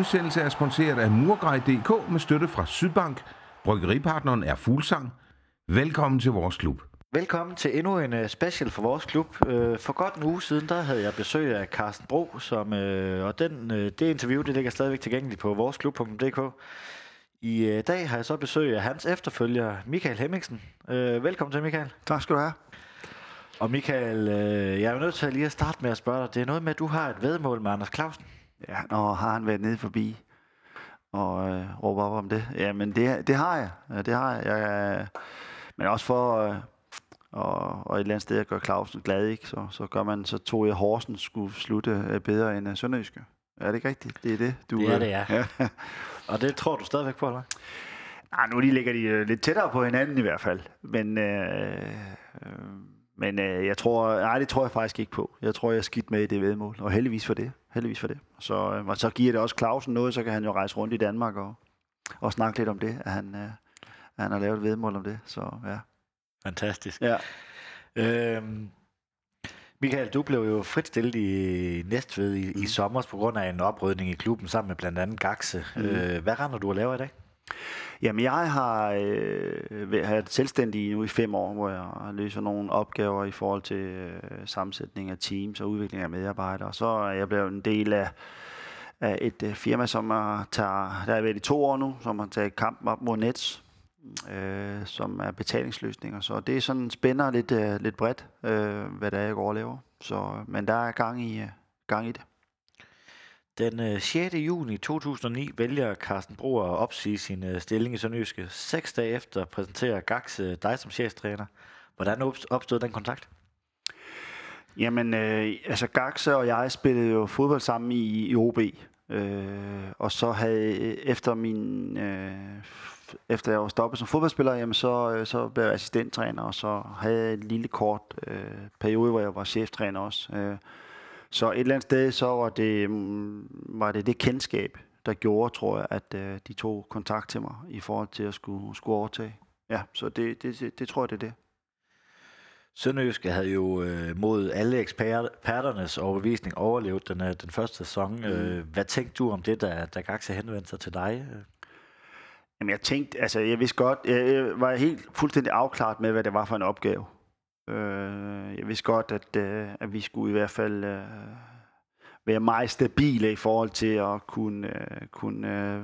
Udsendelse er sponsoreret af Murgrej.dk med støtte fra Sydbank. Bryggeripartneren er Fuglsang. Velkommen til vores klub. Velkommen til endnu en uh, special for vores klub. Uh, for godt en uge siden, der havde jeg besøg af Carsten Bro, som, uh, og den, det interview det ligger stadigvæk tilgængeligt på voresklub.dk. I dag har jeg så besøg af hans efterfølger, Michael Hemmingsen. Velkommen til, Michael. Tak skal du have. Og Michael, jeg er jo nødt til lige at starte med at spørge dig. Det er noget med, at du har et vedmål med Anders Clausen. Ja, når har han været nede forbi og øh, råber op om det? Ja, men det, det har jeg. Ja, det har jeg. jeg men også for øh, og, og et eller andet sted at gøre Clausen glad, ikke? Så, så gør man, så tog jeg Horsen skulle slutte øh, bedre end uh, Sønderjyske. Er det ikke rigtigt? Det er det, du... Det er det, ja. ja. og det tror du stadigvæk på, eller Nej, nu de ligger de øh, lidt tættere på hinanden i hvert fald. Men, øh, øh, men øh, jeg tror, nej, det tror jeg faktisk ikke på. Jeg tror, jeg er skidt med i det vedmål, og heldigvis for det. Heldigvis for det. Så, øh, og så giver det også Clausen noget, så kan han jo rejse rundt i Danmark og, og snakke lidt om det, at han, øh, at han har lavet et vedmål om det. Så ja. Fantastisk. Ja. Øhm, Michael, du blev jo fritstillet i Næstved i, mm. i sommer på grund af en oprydning i klubben sammen med blandt andet Gaxe. Mm. Øh, hvad render du og laver i dag? Jamen, jeg har øh, været selvstændig nu i fem år, hvor jeg løser nogle opgaver i forhold til øh, sammensætning af teams og udvikling af medarbejdere. Så er jeg blevet en del af, af et øh, firma, som er, tager, der er været i to år nu, som har taget kampen op mod Nets, øh, som er betalingsløsninger. Så det er sådan spænder lidt, øh, lidt bredt, øh, hvad der er, jeg går og laver. Så, men der er gang i, øh, gang i det. Den øh, 6. Juni 2009 vælger Carsten Broer at opsige sin øh, stilling i Sønderjyske. Seks dage efter præsenterer Gax øh, dig som cheftræner. Hvordan opstod den kontakt? Jamen, øh, altså Gaxe og jeg spillede jo fodbold sammen i, i OB. Øh, og så havde efter min øh, efter jeg var stoppet som fodboldspiller, jamen så, så blev jeg assistenttræner, og så havde jeg en lille kort øh, periode, hvor jeg var cheftræner også. Øh, så et eller andet sted, så var det, mm, var det det kendskab, der gjorde, tror jeg, at uh, de tog kontakt til mig i forhold til at skulle, skulle overtage. Ja, så det, det, det, det tror jeg, det er det. Sønderjyske havde jo øh, mod alle eksperternes overbevisning overlevet den, øh, den første sæson. Mm. Øh, hvad tænkte du om det, da, da Gaxe henvendte sig til dig? Jamen jeg tænkte, altså jeg vidste godt, jeg var helt fuldstændig afklaret med, hvad det var for en opgave. Øh, jeg vidste godt, at, øh, at vi skulle i hvert fald øh, være meget stabile i forhold til at kunne, øh, kunne, øh,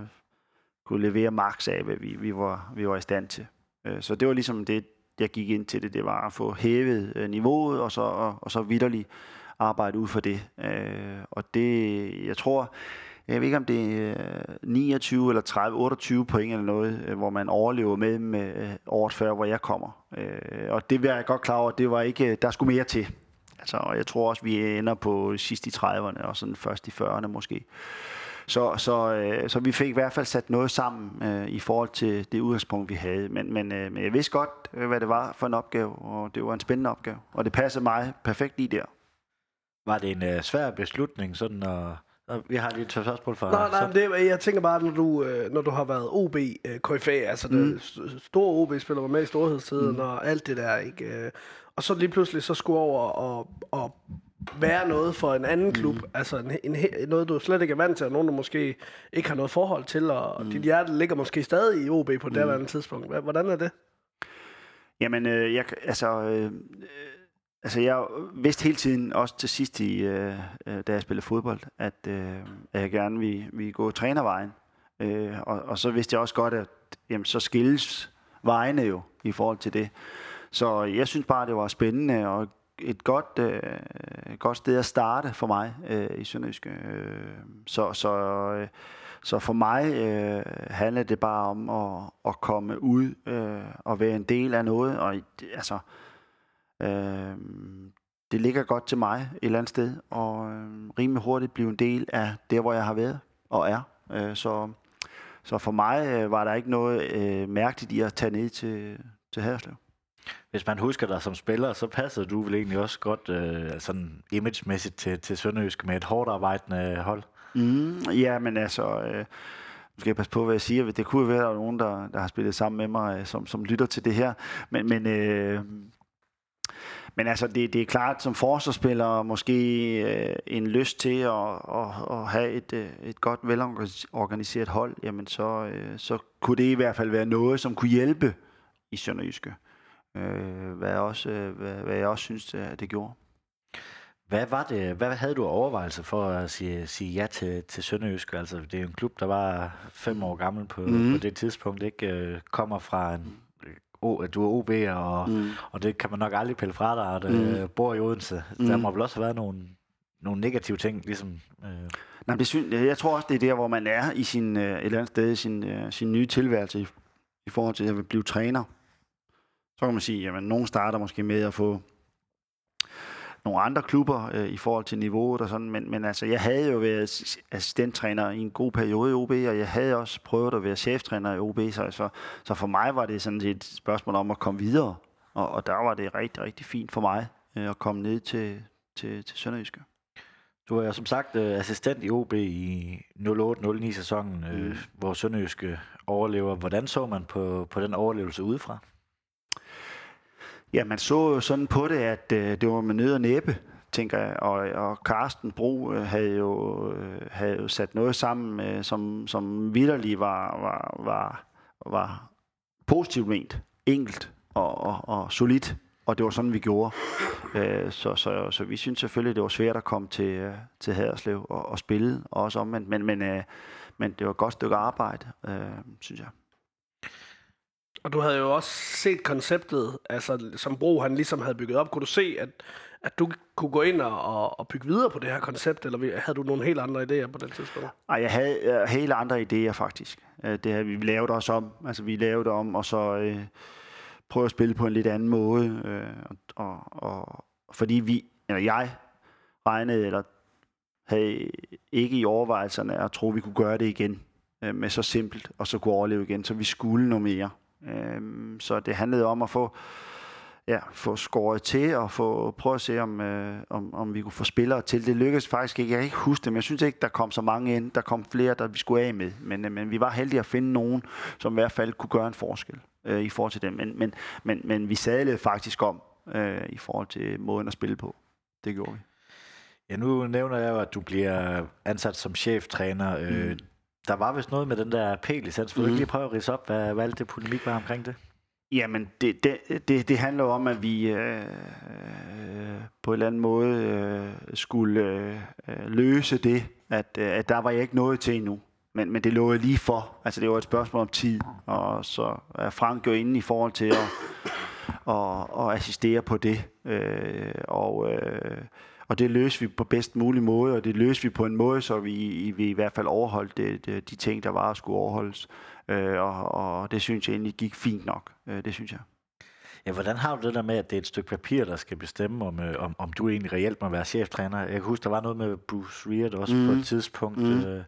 kunne levere max af, hvad vi, vi, var, vi var i stand til. Øh, så det var ligesom det, jeg gik ind til det. Det var at få hævet øh, niveauet, og så, og, og så vidderligt arbejde ud for det. Øh, og det, jeg tror, jeg ved ikke om det er øh, 29 eller 30, 28 point eller noget, øh, hvor man overlever med dem øh, året før, hvor jeg kommer. Øh, og det var jeg godt klar over, det var ikke, der skulle mere til. Altså, jeg tror også, vi ender på sidst i 30'erne og sådan først i 40'erne måske. Så, så, så vi fik i hvert fald sat noget sammen øh, i forhold til det udgangspunkt, vi havde. Men, men, øh, men jeg vidste godt, hvad det var for en opgave, og det var en spændende opgave. Og det passede mig perfekt lige der. Var det en øh, svær beslutning sådan at vi har lige et spørgsmål fra... Nej, nej, det, jeg tænker bare, når du, øh, når du har været OB øh, KFA, altså mm. det store OB-spiller var med i storhedstiden mm. og alt det der, ikke? Øh, og så lige pludselig så skulle over og, og være noget for en anden klub, mm. altså en, en, noget, du slet ikke er vant til, og nogen, du måske ikke har noget forhold til, og mm. dit hjerte ligger måske stadig i OB på det mm. andet tidspunkt. Hvordan er det? Jamen, øh, jeg, altså, øh, Altså jeg vidste hele tiden, også til sidst, i, øh, øh, da jeg spillede fodbold, at, øh, at jeg gerne ville, ville gå trænervejen. Øh, og, og så vidste jeg også godt, at jamen, så skilles vejene jo i forhold til det. Så jeg synes bare, det var spændende og et godt, øh, godt sted at starte for mig øh, i Sønderjysk. Øh, så, så, øh, så for mig øh, handler det bare om at, at komme ud øh, og være en del af noget. Og altså, Øh, det ligger godt til mig et eller andet sted, og øh, rimelig hurtigt blive en del af det, hvor jeg har været og er. Øh, så, så for mig øh, var der ikke noget øh, mærkeligt i at tage ned til, til Haderslev. Hvis man husker dig som spiller, så passede du vel egentlig også godt øh, sådan imagemæssigt til, til Sønderjysk med et hårdt arbejdende hold? Mm, ja, men altså... Øh, nu skal jeg passe på, hvad jeg siger. Det kunne være, at der er nogen, der, der har spillet sammen med mig, øh, som, som lytter til det her. Men, men øh, men altså, det, det er klart, som forsvarsspiller måske øh, en lyst til at, at, at have et, øh, et godt velorganiseret hold, jamen så, øh, så kunne det i hvert fald være noget, som kunne hjælpe i Sønderjyske. Øh, hvad, jeg også, øh, hvad, hvad jeg også synes, at det gjorde. Hvad var det, hvad havde du overvejelse for at sige, sige ja til, til Sønderjysk? Altså, det er jo en klub, der var fem år gammel på, mm. på det tidspunkt, ikke? Øh, kommer fra en, oh, du er OB, og, mm. og det kan man nok aldrig pille fra dig, det, mm. bor i Odense. Mm. Der må vel også have været nogle, nogle negative ting, ligesom... Øh. Nej, det synes, jeg tror også, det er der, hvor man er i sin, øh, et eller andet sted i sin, øh, sin nye tilværelse i, i forhold til at blive træner. Så kan man sige, at nogen starter måske med at få nogle andre klubber øh, i forhold til niveauet og sådan, men, men altså, jeg havde jo været assistenttræner i en god periode i OB, og jeg havde også prøvet at være cheftræner i OB, så, så, så for mig var det sådan et spørgsmål om at komme videre, og, og der var det rigtig, rigtig fint for mig øh, at komme ned til, til, til Sønderjyske. Du er som sagt øh, assistent i OB i 08-09 sæsonen, øh, mm. hvor Sønderjyske overlever. Hvordan så man på, på den overlevelse udefra? Ja, man så jo sådan på det, at øh, det var med nød og næppe, tænker jeg. Og, og Carsten Bro øh, havde, jo, øh, havde jo sat noget sammen, øh, som, som vidderligt var, var, var, var positivt ment, enkelt og, og, og solidt. Og det var sådan, vi gjorde. Øh, så, så, så vi synes selvfølgelig, det var svært at komme til, øh, til Haderslev og, og spille, og også omvendt. Men, men, øh, men det var et godt stykke arbejde, øh, synes jeg. Og du havde jo også set konceptet, altså som Bro han ligesom havde bygget op. Kunne du se, at, at du kunne gå ind og, og bygge videre på det her koncept, eller havde du nogle helt andre idéer på den tidspunkt? Nej, jeg havde uh, helt andre idéer faktisk. Uh, det her, vi lavede også om, altså vi lavede om, og så uh, prøve at spille på en lidt anden måde. Uh, og, og, fordi vi, eller jeg regnede, eller havde ikke i overvejelserne at tro, at vi kunne gøre det igen med så simpelt, og så kunne overleve igen. Så vi skulle noget mere. Øhm, så det handlede om at få, ja, få skåret til og få prøve at se, om, øh, om, om vi kunne få spillere til. Det lykkedes faktisk ikke. Jeg kan ikke huske det, men jeg synes ikke, der kom så mange ind. Der kom flere, der vi skulle af med. Men, øh, men vi var heldige at finde nogen, som i hvert fald kunne gøre en forskel øh, i forhold til dem. Men, men, men, men vi sadlede faktisk om øh, i forhold til måden at spille på. Det gjorde vi. Ja, nu nævner jeg jo, at du bliver ansat som cheftræner. Mm. Der var vist noget med den der P-licens. Vil du mm. lige prøve at rise op, hvad, hvad alt det polemik var omkring det? Jamen, det, det, det, det handler om, at vi øh, på en eller anden måde øh, skulle øh, løse det, at, øh, at der var jeg ikke noget til endnu. Men, men det lå jeg lige for. Altså, det var et spørgsmål om tid. Og så er Frank jo inde i forhold til at, at, at assistere på det. Øh, og... Øh, og det løste vi på bedst mulig måde, og det løste vi på en måde, så vi, vi i hvert fald overholdt det, det, de ting, der var at skulle overholdes. Øh, og, og det synes jeg egentlig gik fint nok. Øh, det synes jeg. Ja, hvordan har du det der med, at det er et stykke papir, der skal bestemme, om, øh, om, om du egentlig reelt må være cheftræner? Jeg kan huske, der var noget med Bruce Reard også mm. på et tidspunkt, mm. øh,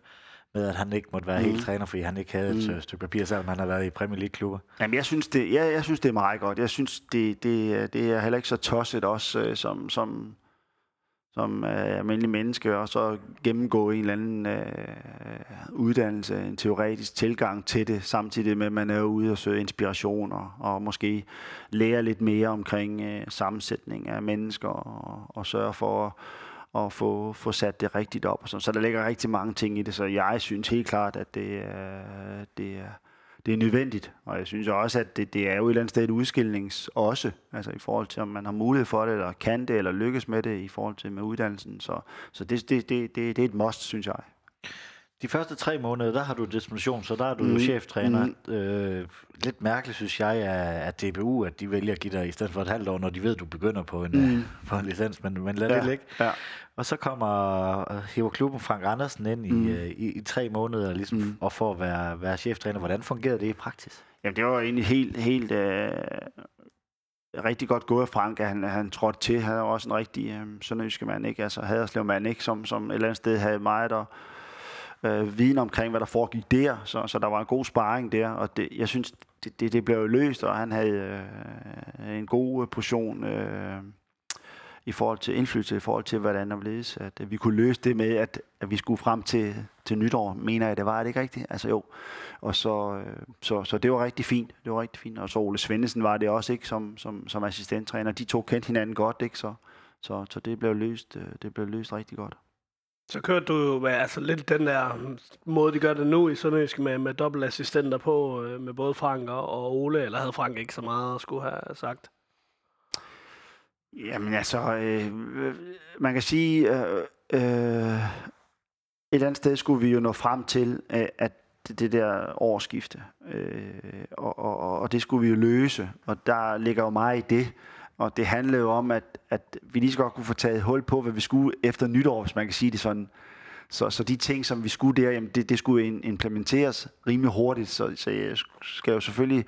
med at han ikke måtte være mm. helt træner, fordi han ikke havde et mm. stykke papir, selvom han har været i Premier League-klubber. Jamen, jeg synes, det, jeg, jeg synes, det er meget godt. Jeg synes, det, det, det er heller ikke så tosset også, øh, som, som, som øh, almindelig menneske, og så gennemgå en eller anden øh, uddannelse, en teoretisk tilgang til det, samtidig med, at man er ude og søge inspiration, og, og måske lære lidt mere omkring øh, sammensætning af mennesker, og, og sørge for at, at få, få sat det rigtigt op. Og sådan. så der ligger rigtig mange ting i det, så jeg synes helt klart, at det, er, det er det er nødvendigt. Og jeg synes også, at det, det er jo et eller andet sted et udskillings også, altså i forhold til, om man har mulighed for det, eller kan det, eller lykkes med det i forhold til med uddannelsen. Så, så det, det, det, det, det er et must, synes jeg. De første tre måneder, der har du disposition, så der er du mm. cheftræner. Mm. Øh, lidt mærkeligt, synes jeg, at DBU, at de vælger at give dig i stedet for et halvt år, når de ved, at du begynder på en, mm. på en licens, men, men lad ja. det ligge. Ja. Og så kommer hiver klubben Frank Andersen ind i, mm. i, i, tre måneder, ligesom, mm. og for at være, være cheftræner. Hvordan fungerede det i praksis? Jamen, det var egentlig helt, helt øh, rigtig godt gået af Frank, at han, han trådte til. Han var også en rigtig øh, sønderjyske mand, ikke? Altså Haderslev mand, ikke? Som, som et eller andet sted havde meget der øh, viden omkring, hvad der foregik der, så, så der var en god sparring der, og det, jeg synes, det, det, det blev løst, og han havde øh, en god øh, portion øh, i forhold til indflydelse, i forhold til, hvordan der blev, at øh, vi kunne løse det med, at, at vi skulle frem til, til nytår, mener jeg, det var det ikke rigtigt? Altså jo, og så, øh, så, så det var rigtig fint, det var rigtig fint, og så Ole Svendesen var det også, ikke, som, som, som assistenttræner, de to kendte hinanden godt, ikke, så, så, så det blev løst, øh, det blev løst rigtig godt. Så kørte du jo med, altså lidt den der mm, måde, de gør det nu i Sønderjysk med, med dobbeltassistenter på, øh, med både Frank og Ole, eller havde Frank ikke så meget at skulle have sagt? Jamen altså, øh, øh, man kan sige, øh, øh, et eller andet sted skulle vi jo nå frem til, øh, at det der årsskifte, øh, og, og, og det skulle vi jo løse, og der ligger jo meget i det, og det handlede jo om, at, at vi lige så godt kunne få taget hul på, hvad vi skulle efter nytår, hvis man kan sige det sådan. Så, så de ting, som vi skulle der, jamen det, det skulle implementeres rimelig hurtigt, så, så jeg skal jo selvfølgelig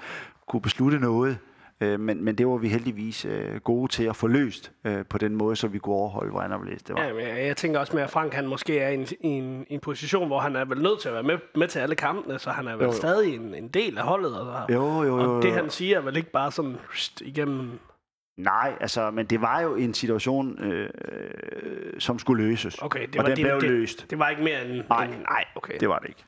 kunne beslutte noget, Øh, men, men det var vi heldigvis øh, gode til at få løst øh, på den måde, så vi kunne overholde, hvor anderledes det var. Ja, men jeg, jeg tænker også med, at Frank han måske er i en, i en, en position, hvor han er vel nødt til at være med, med til alle kampene, så han er vel jo, jo. stadig en, en del af holdet. Og, jo, jo, jo, jo. og det han siger er vel ikke bare sådan pst, igennem... Nej, altså, men det var jo en situation, øh, som skulle løses. Okay, det og var, den det, blev det, løst. Det var ikke mere end... Nej, end, nej okay. det var det ikke.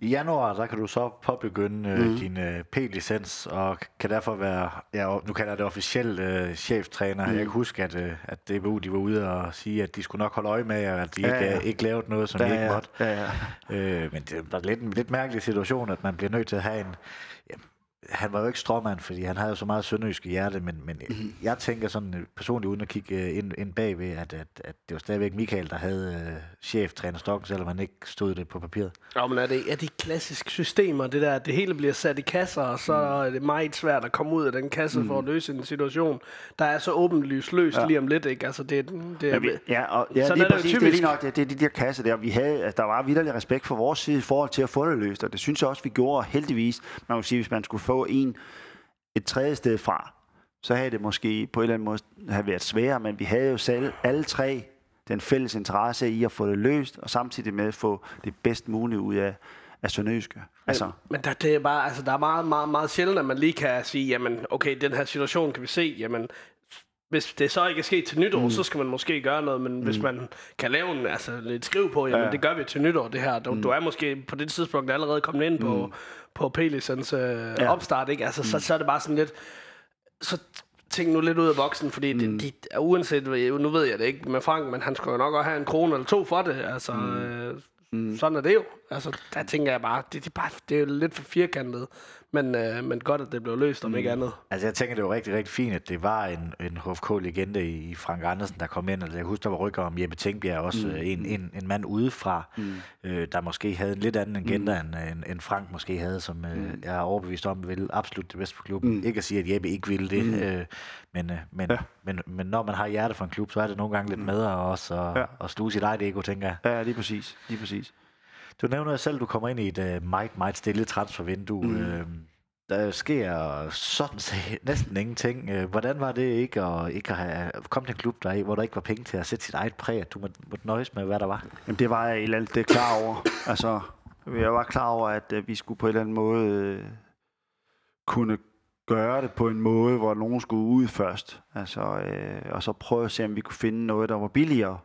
I januar, der kan du så påbegynde øh, mm. din øh, P-licens, og kan derfor være, ja, nu kalder jeg det officielt øh, cheftræner. Mm. Jeg kan huske, at, øh, at DBU de var ude og sige, at de skulle nok holde øje med, at de ja, ikke, ja. ikke lavede noget, som ja, de ikke måtte. Ja, ja. Øh, men det var lidt en lidt mærkelig situation, at man bliver nødt til at have en, ja, han var jo ikke stråmand, fordi han havde jo så meget sønderjysk i hjerte, men, men mm. jeg tænker sådan øh, personligt, uden at kigge øh, ind, ind bagved, at, at, at det var stadigvæk Michael, der havde uh, cheftræner Stokken, selvom han ikke stod det på papiret. Ja, men er det, er det klassiske systemer, det der, at det hele bliver sat i kasser, og så mm. er det meget svært at komme ud af den kasse mm. for at løse en situation, der er så åbenlyst løst ja. lige om lidt, ikke? Altså, det, det, ja, vi, ja, og, ja sådan det er, præcis, det, det er lige nok, det, det er de der kasser der, vi havde, altså, der var vidderlig respekt for vores side i forhold til at få det løst, og det synes jeg også, vi gjorde heldigvis. Man må sige, hvis man skulle få en et tredje sted fra, så havde det måske på en eller anden måde have været sværere, men vi havde jo selv alle tre den fælles interesse i at få det løst, og samtidig med at få det bedst mulige ud af, af Sønderjyske. Altså. Men, men der, det er bare, altså, der er meget, meget, meget sjældent, at man lige kan sige, jamen, okay, den her situation kan vi se, jamen, hvis det så ikke er sket til nytår, mm. så skal man måske gøre noget, men mm. hvis man kan lave en, altså, lidt skriv på, jamen, ja. det gør vi til nytår, det her. Du, mm. du er måske på det tidspunkt allerede kommet ind på, mm på Pelisons øh, ja. opstart, ikke? Altså, mm. så, så er det bare sådan lidt... Så tænk nu lidt ud af boksen, fordi mm. det, de, uanset, nu ved jeg det ikke med Frank, men han skulle jo nok også have en krone eller to for det. Altså, mm. Øh, mm. sådan er det jo. Altså, der tænker jeg bare, det, det, er bare, det er jo lidt for firkantet. Men, øh, men godt, at det blev løst, om mm. ikke andet. Altså, jeg tænker, det var rigtig, rigtig fint, at det var en, en HFK-legende i, i Frank Andersen, der kom ind. Og jeg husker, der var rykker om Jeppe Tænkbjerg, også mm. en, en, en mand udefra, mm. øh, der måske havde en lidt anden agenda, mm. end, end, end Frank måske havde, som øh, mm. jeg er overbevist om, vil absolut det bedste for klubben. Mm. Ikke at sige, at Jeppe ikke ville det, mm. øh, men, øh, men, ja. men, men når man har hjerte for en klub, så er det nogle gange lidt mm. med også at, ja. at sluge sit eget ego, tænker jeg. Ja, lige præcis. Lige præcis. Du nævner selv, at du kommer ind i et uh, meget, meget stille transfervindue. Mm. Øh, der sker sådan set næsten ingenting. Øh, hvordan var det ikke at, ikke at have kommet til en klub, der, hvor der ikke var penge til at sætte sit eget præg, at du måtte, måtte nøjes med, hvad der var? Jamen, det var jeg eller andet det klar over. Altså, jeg var klar over, at vi skulle på en eller anden måde øh, kunne gøre det på en måde, hvor nogen skulle ud først. Altså, øh, og så prøve at se, om vi kunne finde noget, der var billigere.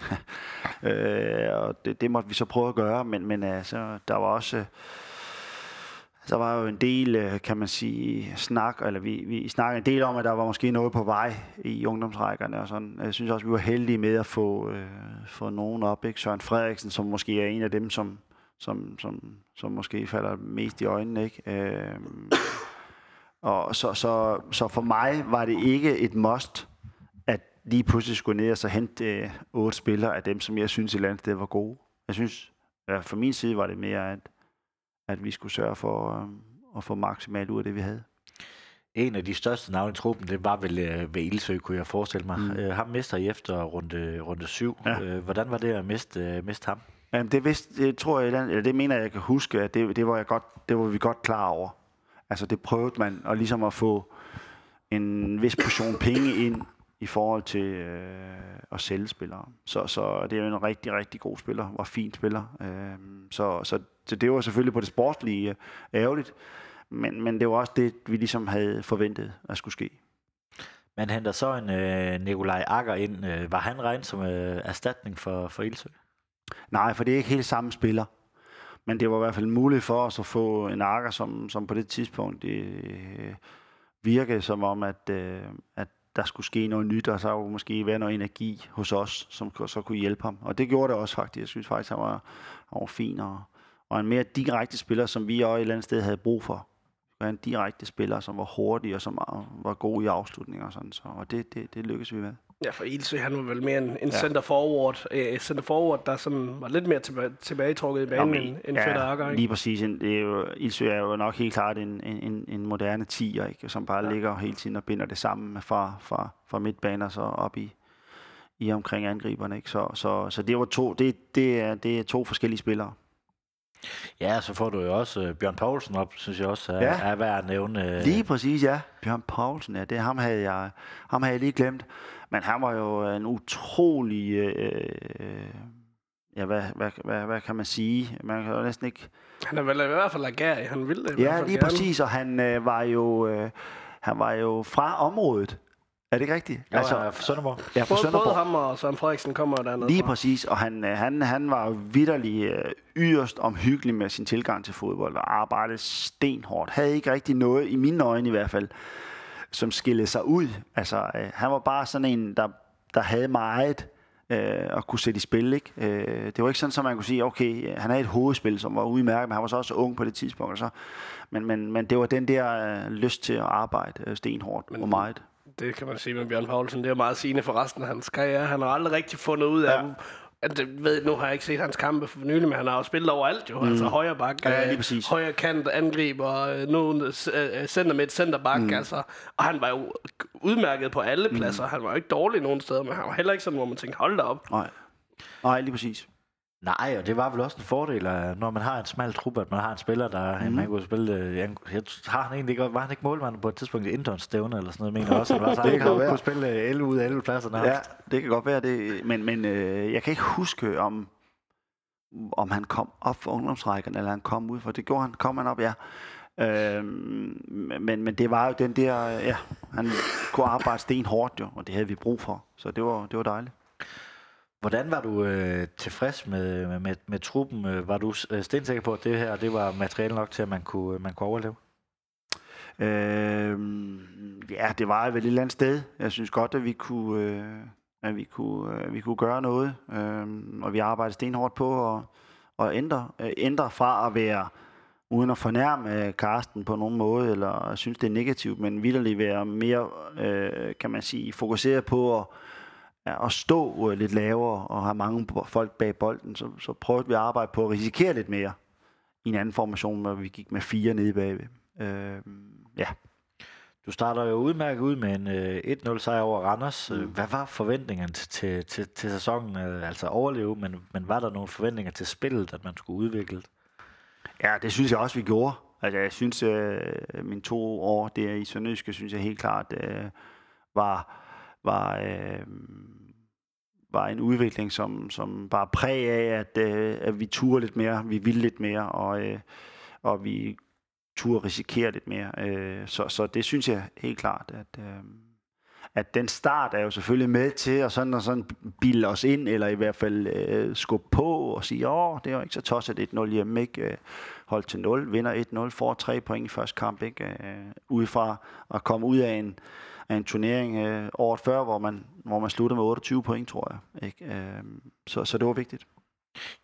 øh, og det, det måtte vi så prøve at gøre, men, men altså, der var også... Der så var jo en del, øh, kan man sige, snak, eller vi, vi snakkede en del om, at der var måske noget på vej i ungdomsrækkerne og sådan. Jeg synes også, vi var heldige med at få, øh, få nogen op, ikke? Søren Frederiksen, som måske er en af dem, som, som, som, som måske falder mest i øjnene, ikke? Øh, og så, så, så for mig var det ikke et must, lige pludselig skulle ned og så hente øh, otte spillere af dem, som jeg synes i landet var gode. Jeg synes, ja, fra min side var det mere, at at vi skulle sørge for øh, at få maksimalt ud af det, vi havde. En af de største navne i truppen, det var vel øh, ved Ildsø, kunne jeg forestille mig. Mm. Øh, ham mister I efter runde, runde syv. Ja. Øh, hvordan var det at miste, øh, miste ham? Jamen, det, vidste, det tror jeg, eller det mener jeg, jeg kan huske, at det, det, var jeg godt, det var vi godt klar over. Altså, det prøvede man, og ligesom at få en vis portion penge ind i forhold til øh, at sælge spillere. Så, så det er jo en rigtig, rigtig god spiller, var fint spiller. Øh, så, så, så det var selvfølgelig på det sportslige øh, ærgerligt, men, men det var også det, vi ligesom havde forventet at skulle ske. Man henter så en øh, Nikolaj Akker ind. Øh, var han regnet som øh, erstatning for, for Ildsø? Nej, for det er ikke helt samme spiller. Men det var i hvert fald muligt for os at få en Akker, som, som på det tidspunkt øh, virkede som om, at, øh, at der skulle ske noget nyt, og så kunne måske være noget energi hos os, som så kunne hjælpe ham. Og det gjorde det også faktisk. Jeg synes faktisk, han var, han var fin, og, og en mere direkte spiller, som vi også et eller andet sted havde brug for. En direkte spiller, som var hurtig og som var god i afslutninger og sådan. Så, og det, det, det lykkedes vi med. Ja, for Ilse, han var vel mere en, en ja. center forward, uh, center forward, der sådan var lidt mere tilbage, tilbagetrukket i banen end, end ja, Fedder Akker, ikke? lige præcis. Det er jo, Ilse er jo nok helt klart en, en, en moderne tiger, ikke? som bare ja. ligger hele tiden og binder det sammen fra, fra, fra midtbaner så op i, i omkring angriberne. Ikke? Så, så, så det var to, det, det, er, det er to forskellige spillere. Ja, så får du jo også uh, Bjørn Poulsen op, synes jeg også er, ja. er værd at nævne. Uh... Lige præcis, ja. Bjørn Poulsen, ja, det ham havde jeg, ham havde jeg lige glemt. Men han var jo en utrolig... Øh, ja, hvad, hvad, hvad, hvad kan man sige? Man kan jo næsten ikke... Han er vel i hvert fald agerig, han ville det. Ja, lige gerne. præcis, og han øh, var jo... Øh, han var jo fra området. Er det ikke rigtigt? Jo, altså, ja, fra Sønderborg. Ja, fra både, Sønderborg. Både ham og Søren Frederiksen kommer dernede Lige fra. præcis, og han, øh, han, han var vidderlig øh, yderst omhyggelig med sin tilgang til fodbold, og arbejdede stenhårdt. Havde ikke rigtig noget, i mine øjne i hvert fald, som skillede sig ud. Altså, øh, han var bare sådan en, der, der havde meget øh, at kunne sætte i spil. Ikke? Øh, det var ikke sådan, at man kunne sige, okay, han havde et hovedspil, som var udmærket, men han var så også ung på det tidspunkt. Så. Men, men, men det var den der øh, lyst til at arbejde øh, stenhårdt men, og meget. Det kan man sige med Bjørn Poulsen. Det er meget sigende for resten af hans karriere. Han har aldrig rigtig fundet ud af, ja det ved, nu har jeg ikke set hans kampe for nylig, men han har jo spillet overalt jo. Mm. Altså højre bak, ja, lige øh, højre kant, angriber, øh, nu øh, center midt, centerback, mm. altså. Og han var jo udmærket på alle mm. pladser. Mm. Han var jo ikke dårlig nogen steder, men han var heller ikke sådan, hvor man tænkte, hold da op. Nej, Nej lige præcis. Nej, og det var vel også en fordel, at når man har en smal truppe, at man har en spiller, der mm. man kunne spille... Øh, jeg, har han egentlig ikke, var han ikke målmand på et tidspunkt i Indons stævne eller sådan noget, mener også. Var, så det kan kunne, kunne spille 11 ud af 11 pladser nærmest. Ja, det kan godt være det, men, men øh, jeg kan ikke huske, om, om han kom op for ungdomsrækken, eller han kom ud for. Det gjorde han, kom han op, ja. Øh, men, men det var jo den der, ja, han kunne arbejde stenhårdt jo, og det havde vi brug for, så det var, det var dejligt. Hvordan var du øh, tilfreds med, med, med, med truppen? Øh, var du øh, stensikker på, at det her det var materiale nok til, at man kunne, øh, man kunne overleve? Øh, ja, det var vel et eller andet sted. Jeg synes godt, at vi kunne, øh, at vi kunne, øh, vi kunne gøre noget. Øh, og vi arbejdede stenhårdt på at, at ændre, øh, ændre fra at være uden at fornærme Karsten på nogen måde, eller synes det er negativt, men vidderligt være mere, øh, kan man sige, fokuseret på at at stå øh, lidt lavere og have mange folk bag bolden, så, så prøvede vi at arbejde på at risikere lidt mere i en anden formation, hvor vi gik med fire nede bagved. Øh, ja. Du starter jo udmærket ud med en øh, 1-0 sejr over Randers. Mm. Hvad var forventningerne til, til, til, til sæsonen? Øh, altså overleve, men, men var der nogle forventninger til spillet, at man skulle udvikle det? Ja, det synes jeg også, vi gjorde. Altså, jeg synes, øh, mine to år der i Sønderjyske, synes jeg helt klart øh, var, var øh, var en udvikling, som, som bare præg af, at, øh, at vi turde lidt mere, vi ville lidt mere, og, øh, og vi turde risikere lidt mere. Øh, så, så det synes jeg helt klart, at, øh, at den start er jo selvfølgelig med til at sådan og sådan bilde os ind, eller i hvert fald øh, skubbe på og sige, åh, det er jo ikke så tosset 1-0 hjemme, ikke? Øh, hold til 0, vinder 1-0, får 3 point i første kamp, ikke? Øh, udefra at komme ud af en, af en turnering øh, året før, hvor man, hvor man slutter med 28 point, tror jeg. Ikke? Øh, så, så det var vigtigt.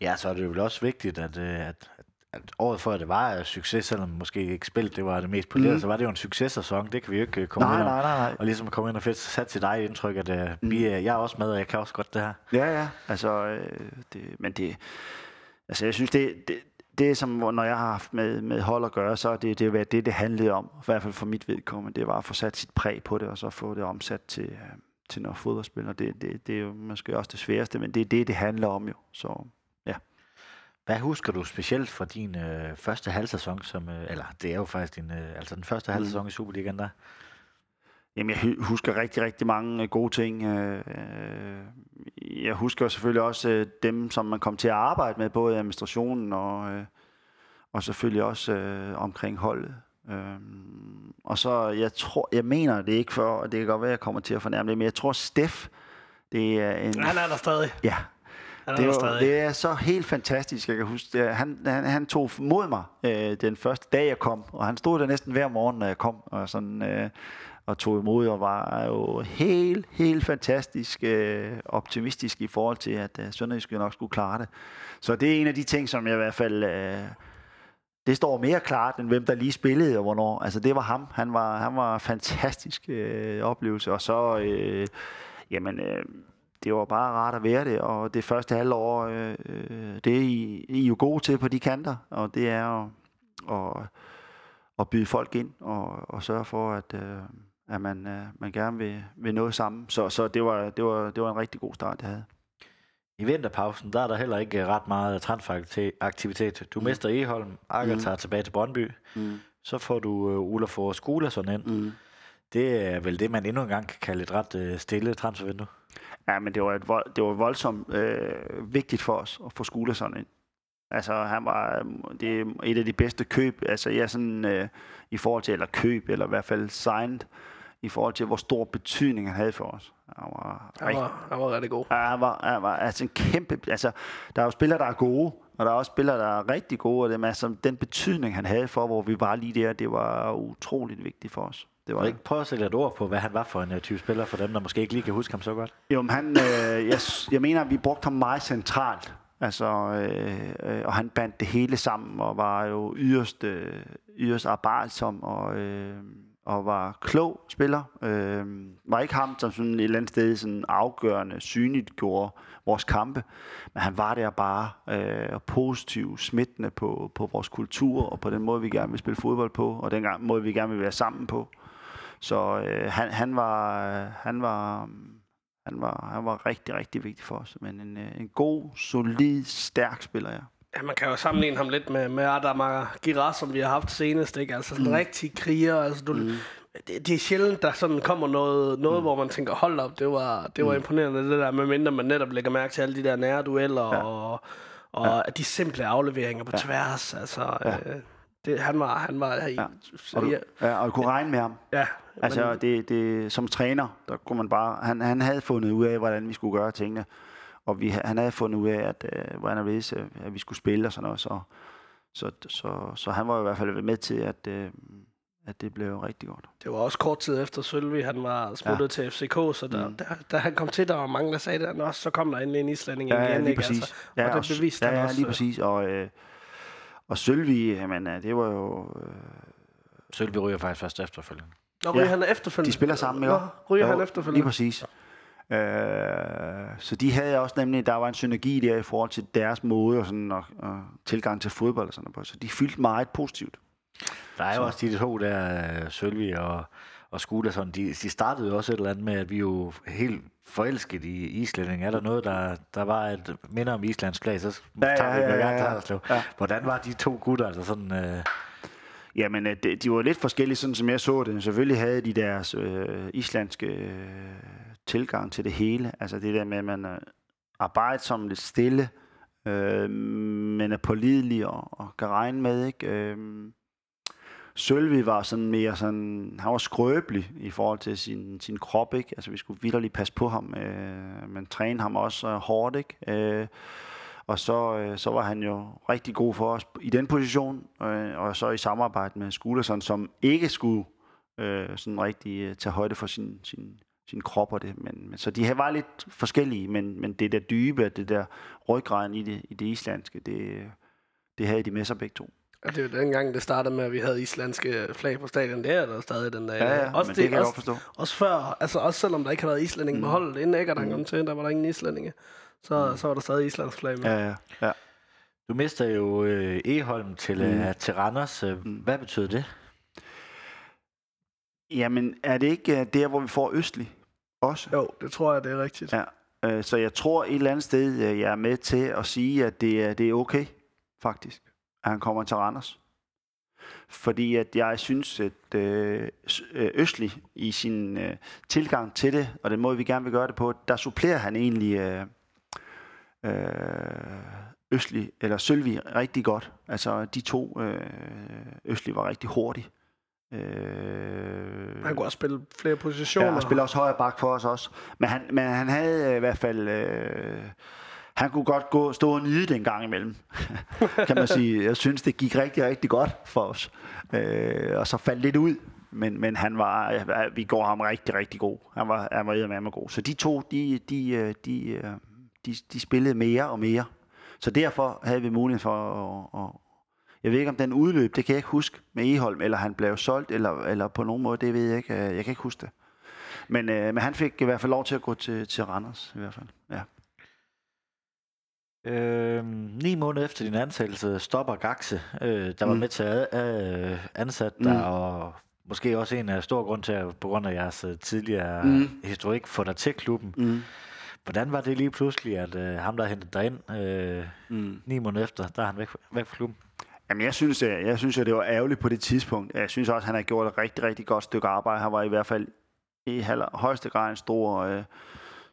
Ja, så er det jo også vigtigt, at, øh, at, at året før det var en succes, selvom måske ikke spillet det var det mest polerede, mm. så var det jo en successæson. Det kan vi jo ikke øh, komme nej, ind nej, nej, nej. Og ligesom at komme ind og fedt, sat til dig indtryk, at uh, mm. vi, jeg er også med, og jeg kan også godt det her. Ja, ja. Altså, øh, det, men det, altså jeg synes, det, det, det, som når jeg har haft med, med hold at gøre, så er det det, det, det handlede om, i hvert fald for mit vedkommende, det var at få sat sit præg på det, og så få det omsat til, øh, til noget fodboldspil, og det, det, det er jo måske også det sværeste, men det er det, det handler om jo, så ja. Hvad husker du specielt fra din øh, første halvsæson, som, øh, eller det er jo faktisk din, øh, altså den første halvsæson mm. i Superligaen der? Jamen, jeg husker rigtig, rigtig mange øh, gode ting. Øh, jeg husker selvfølgelig også øh, dem, som man kom til at arbejde med, både i administrationen og, og selvfølgelig også omkring holdet. Øhm, og så, jeg tror, jeg mener det ikke for, og det kan godt være, jeg kommer til at fornærme det, men jeg tror, Steff, det er en... Han er der stadig. Ja, Han er det, var, stadig. det er så helt fantastisk. Jeg kan huske, han, han, han tog mod mig øh, den første dag, jeg kom, og han stod der næsten hver morgen, når jeg kom, og, sådan, øh, og tog imod, og var jo helt, helt fantastisk øh, optimistisk i forhold til, at øh, Sønderjyske nok skulle klare det. Så det er en af de ting, som jeg i hvert fald... Øh, det står mere klart, end hvem der lige spillede og hvornår. Altså, det var ham. Han var, han var en fantastisk øh, oplevelse. Og så, øh, jamen, øh, det var bare rart at være det. Og det første halvår, øh, øh, det er I, I er jo gode til på de kanter. Og det er at, at, at byde folk ind og, og sørge for, at, øh, at man, øh, man gerne vil, vil noget sammen. Så, så det, var, det, var, det var en rigtig god start, jeg havde. I vinterpausen, der er der heller ikke ret meget transferaktivitet. Du Mm. mister Eholm, Akker Mm. tager tilbage til Brøndby. Mm. Så får du Ulla for Skulason ind. Mm. Det er vel det, man endnu en gang kan kalde et ret uh, stille transfervindue. Ja, men det var, et vold, det var voldsomt øh, vigtigt for os at få Skulersson ind. Altså, han var øh, det er et af de bedste køb, altså jeg er sådan, øh, i forhold til, eller køb, eller i hvert fald signed, i forhold til, hvor stor betydning han havde for os. Han var, Han var, han var rigtig god. ja, han var, han var altså en kæmpe, altså, der er jo spillere, der er gode, og der er også spillere, der er rigtig gode, og det, altså, den betydning, han havde for, hvor vi var lige der, det var utroligt vigtigt for os. Det var ikke prøve at sætte et ord på, hvad han var for en uh, type spiller, for dem, der måske ikke lige kan huske ham så godt? Jo, men han, øh, jeg, jeg mener, at vi brugte ham meget centralt. Altså, øh, øh, og han bandt det hele sammen, og var jo yderst, øh, yderst arbejdsom, og, øh, og var klog spiller. Øh, var ikke ham, som sådan et eller andet sted sådan afgørende, synligt gjorde vores kampe, men han var der bare øh, og positiv, smittende på, på vores kultur, og på den måde, vi gerne vil spille fodbold på, og den gang, måde, vi gerne vil være sammen på. Så øh, han, han var, han var, han var, han var rigtig, rigtig vigtig for os. Men en, øh, en god, solid, stærk spiller, ja. Ja, man kan jo sammenligne ham lidt med, med Adama Gira, som vi har haft senest. Ikke? Altså sådan en rigtig kriger. Altså, du, mm. det, det, er sjældent, der sådan kommer noget, noget mm. hvor man tænker, hold op, det var, det var mm. imponerende, det der, medmindre man netop lægger mærke til alle de der nære dueller, ja. og, og ja. de simple afleveringer på ja. tværs. Altså, ja. øh, det, han var, han var, ja. Og, du, ja, og du kunne regne med ham. ja Altså, men, det, det, som træner, der kunne man bare... Han, han havde fundet ud af, hvordan vi skulle gøre tingene. Og vi, han havde fundet ud af, at, øh, hvordan og at, at vi skulle spille og sådan noget. Så, så, så, så han var i hvert fald med til, at, øh, at det blev rigtig godt. det var også kort tid efter Sølvi, han var smuttet ja. til FCK, så der, mm. der, da han kom til, der var mange, der sagde det, og så kom der endelig en islænding Ja, ja, igen. lige ikke? præcis. Altså, Ja, og og det beviste ja, han ja, også. lige øh, præcis. Og, øh, og Sølvi, jamen, øh, det var jo... Øh, Sølvi ryger faktisk først efterfølgende. Nå, ryger Ja, han efterfølgende? de spiller sammen, ikke? Nå, ryger Jo, han Lige efterfølgende? præcis. Øh, så de havde også nemlig, der var en synergi der i forhold til deres måde og, sådan, og, og tilgang til fodbold og sådan noget. Så de fyldte meget positivt. Der er jo også de to der, øh, Sølvi og, og Skulason, de, de startede jo også et eller andet med, at vi jo helt forelsket i islænding. Er der noget, der, der var et minder om Islands flag, så Ja, ja, tager vi ja, ja, ja, gerne ja. Haderslev. Ja. Hvordan var de to gutter, altså sådan... Øh, Jamen, øh, de, de var lidt forskellige, sådan som jeg så det. Selvfølgelig havde de deres øh, islandske øh, tilgang til det hele. Altså det der med, at man øh, arbejder som lidt stille, øh, men er pålidelig og, og kan regne med, ikke? Øh, Sølvi var sådan mere sådan, han var skrøbelig i forhold til sin, sin krop, ikke? Altså vi skulle vidderligt passe på ham, øh, men træne ham også øh, hårdt, ikke? Øh, og så, øh, så var han jo rigtig god for os i den position, øh, og så i samarbejde med Skulersson, som ikke skulle øh, sådan rigtig øh, tage højde for sin, sin, sin krop og det. Men, men, så de her var lidt forskellige, men, men det der dybe, det der ryggraden i det, i det islandske, det, det havde de med sig begge to. Og det var dengang, det startede med, at vi havde islandske flag på stadion. Det er der stadig den dag. Ja, ja, også men det kan jeg også, godt forstå. Også før, altså også selvom der ikke har været islænding mm. på holdet, inden Eggert han kom til, der var der ingen islændinge. Så, mm. så var der stadig islandsk flag med. Ja, ja, ja. du mister jo øh, Eholm til, Mm. øh, til Randers. Øh, Hvad betyder det? Jamen, er det ikke øh, der, hvor vi får Østlig også? Jo, det tror jeg, det er rigtigt. Ja. Øh, Så jeg tror et eller andet sted, øh, jeg er med til at sige, at det er, det er okay, faktisk, at han kommer til Randers. Fordi at jeg synes, at øh, øh, Østlig i sin øh, tilgang til det, og den måde, vi gerne vil gøre det på, der supplerer han egentlig øh, øh, Østlig, eller Sølvi rigtig godt. Altså de to, øh, Østlig var rigtig hurtig, Øh, Han kunne også spille flere positioner. Ja, og spiller også højre bak for os også. Men han, men han havde øh, i hvert fald... Øh, han kunne godt gå, stå og nyde det en gang imellem, kan man sige. Jeg synes, det gik rigtig, rigtig godt for os. Øh, og så faldt lidt ud, men, men han var, vi går ham rigtig, rigtig god. Han var, han var med god. Så de to, de, de, øh, de, øh, de, de spillede mere og mere. Så derfor havde vi mulighed for at, at jeg ved ikke, om den udløb, det kan jeg ikke huske med Eholm, eller han blev solgt, eller, eller på nogen måde, det ved jeg ikke. Jeg kan ikke huske det. Men, øh, men han fik i hvert fald lov til at gå til, til Randers, i hvert fald. Ja. Øh, ni måneder efter din ansættelse stopper Gaxe, øh, der var Mm. med til at øh, ansat Mm. dig, og måske også en af stor grund til, at på grund af jeres øh, tidligere Mm. historik, få dig til klubben. Mm. Hvordan var det lige pludselig, at øh, ham, der hentede dig ind øh, Mm. ni måneder efter, der er han væk, væk fra klubben? Jamen, jeg synes, jeg, jeg synes, at det var ærgerligt på det tidspunkt. Jeg synes også, at han har gjort et rigtig, rigtig godt stykke arbejde. Han var i hvert fald i højeste grad en stor, øh,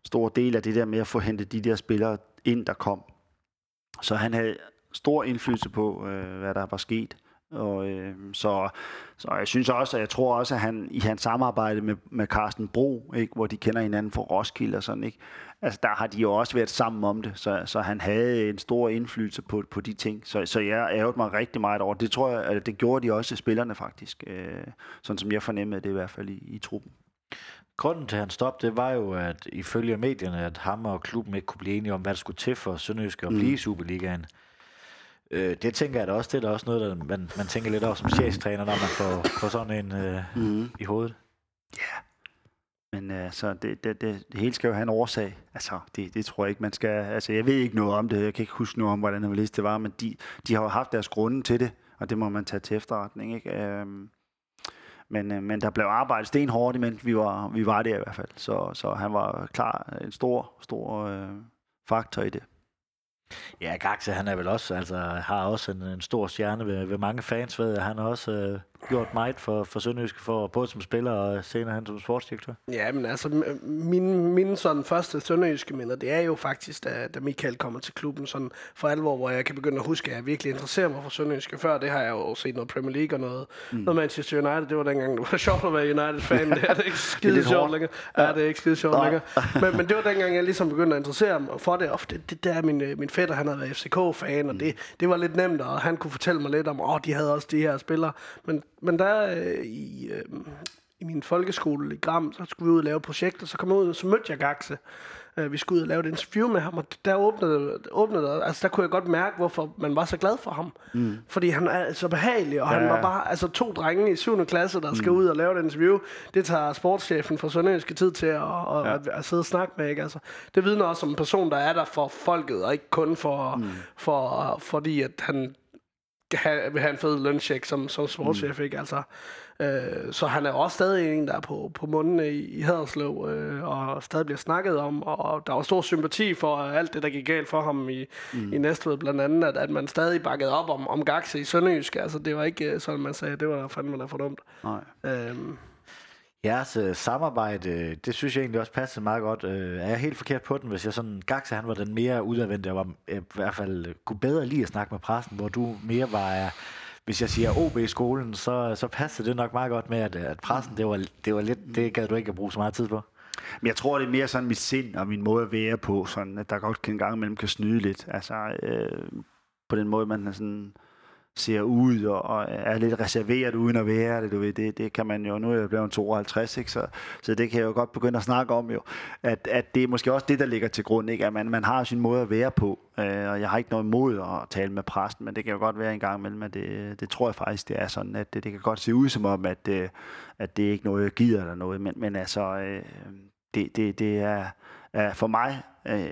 stor del af det der med at få hentet de der spillere ind, der kom. Så han havde stor indflydelse på, øh, hvad der var sket. Og, øh, så, så jeg synes også, at jeg tror også, at han i hans samarbejde med, med Carsten Bro, ikke, hvor de kender hinanden fra Roskilde og sådan, ikke, altså der har de jo også været sammen om det, så, så han havde en stor indflydelse på, på de ting. Så, så jeg ærgede mig rigtig meget over det. Tror jeg, at det gjorde de også spillerne faktisk, øh, sådan som jeg fornemmede det i hvert fald i, i truppen. Grunden til hans stop, det var jo, at ifølge medierne, at ham og klubben ikke kunne blive enige om, hvad der skulle til for Sønderjysk at Mm. blive i Superligaen. Øh, det tænker jeg da også, det er da også noget, der man, man tænker lidt over som chefstræner, når man får, får sådan en øh, Mm. i hovedet. Men altså, det, det, det, det hele skal jo have en årsag. Altså, det, det tror jeg ikke, man skal... Altså, jeg ved ikke noget om det. Jeg kan ikke huske noget om, hvordan det det var, men de, de har jo haft deres grunde til det, og det må man tage til efterretning, ikke? Øhm, men, øh, men der blev arbejdet stenhårdt, imens vi var, vi var der i hvert fald. Så, så han var klar en stor, stor øh, faktor i det. Ja, Gaxe, han er vel også, altså, har også en, en stor stjerne ved, ved mange fans, ved jeg. Han er også øh, gjort meget for, for Sønderjysk, for, både som spiller og senere han som sportsdirektør. Ja, men altså, m- mine, mine sådan første sønderjyske minder, det er jo faktisk, da, da Michael kommer til klubben, sådan for alvor, hvor jeg kan begynde at huske, at jeg virkelig interesserer mig for sønderjyske. Før det har jeg jo set noget Premier League og noget, mm. noget Manchester United. Det var dengang, det var sjovt at være United-fan. Det er det ikke skide sjovt hårdt. længere. Ja, det er ikke skide sjovt længere. Men, men det var dengang, jeg ligesom begyndte at interessere mig for det. Og det, det der, min, øh, min fætter, han havde været FCK-fan, og det, det var lidt nemt, og han kunne fortælle mig lidt om, åh, de havde også de her spillere. Men, men der øh, i, øh, i min folkeskole i Gram, så skulle vi ud og lave projekter, så kom jeg ud, og så mødte jeg Gaxe. Øh, Vi skulle ud og lave et interview med ham, og der åbnede, åbnede altså der kunne jeg godt mærke, hvorfor man var så glad for ham. Mm. Fordi han er så behagelig, og ja. han var bare, altså to drenge i 7. klasse, der skal ud og lave et interview, det tager sportschefen fra Sønderjyske tid til at, at, ja. at, at sidde og snakke med, ikke? Altså, det vidner også om en person, der er der for folket, og ikke kun for, mm. for, fordi at han have, vil have en fed løncheck som, som sportschef, mm. ikke? Altså, øh, så han er også stadig en, der er på, på munden i, i Haderslev, øh, og stadig bliver snakket om, og, og der var stor sympati for alt det, der gik galt for ham i, mm. i Næstved, blandt andet, at, at man stadig bakkede op om, om Gaxe i Sønderjysk. Altså, det var ikke øh, sådan, man sagde, det var fandme der for dumt. Nej. Øhm, Jeres øh, samarbejde, det synes jeg egentlig også passer meget godt. Øh, er jeg helt forkert på den, hvis jeg sådan, Gaxa han var den mere udadvendte, og var øh, i hvert fald øh, kunne bedre lide at snakke med pressen, hvor du mere var, øh, hvis jeg siger OB i skolen, så, så passede det nok meget godt med, at, at pressen, det var, det var lidt, det gad du ikke at bruge så meget tid på. Men jeg tror, det er mere sådan mit sind og min måde at være på, sådan at der godt kan en gang imellem kan snyde lidt. Altså, øh, på den måde, man er sådan ser ud og, og er lidt reserveret uden at være det, du ved, det, det kan man jo, nu er jeg blevet 52, ikke? Så, så det kan jeg jo godt begynde at snakke om jo, at, at det er måske også det, der ligger til grund, ikke? at man, man har sin måde at være på, øh, og jeg har ikke noget imod at tale med præsten, men det kan jo godt være en gang imellem, at det, det tror jeg faktisk, det er sådan, at det, det kan godt se ud som om, at, øh, at det er ikke noget, jeg gider eller noget, men, men altså, øh, det, det, det er, er for mig øh,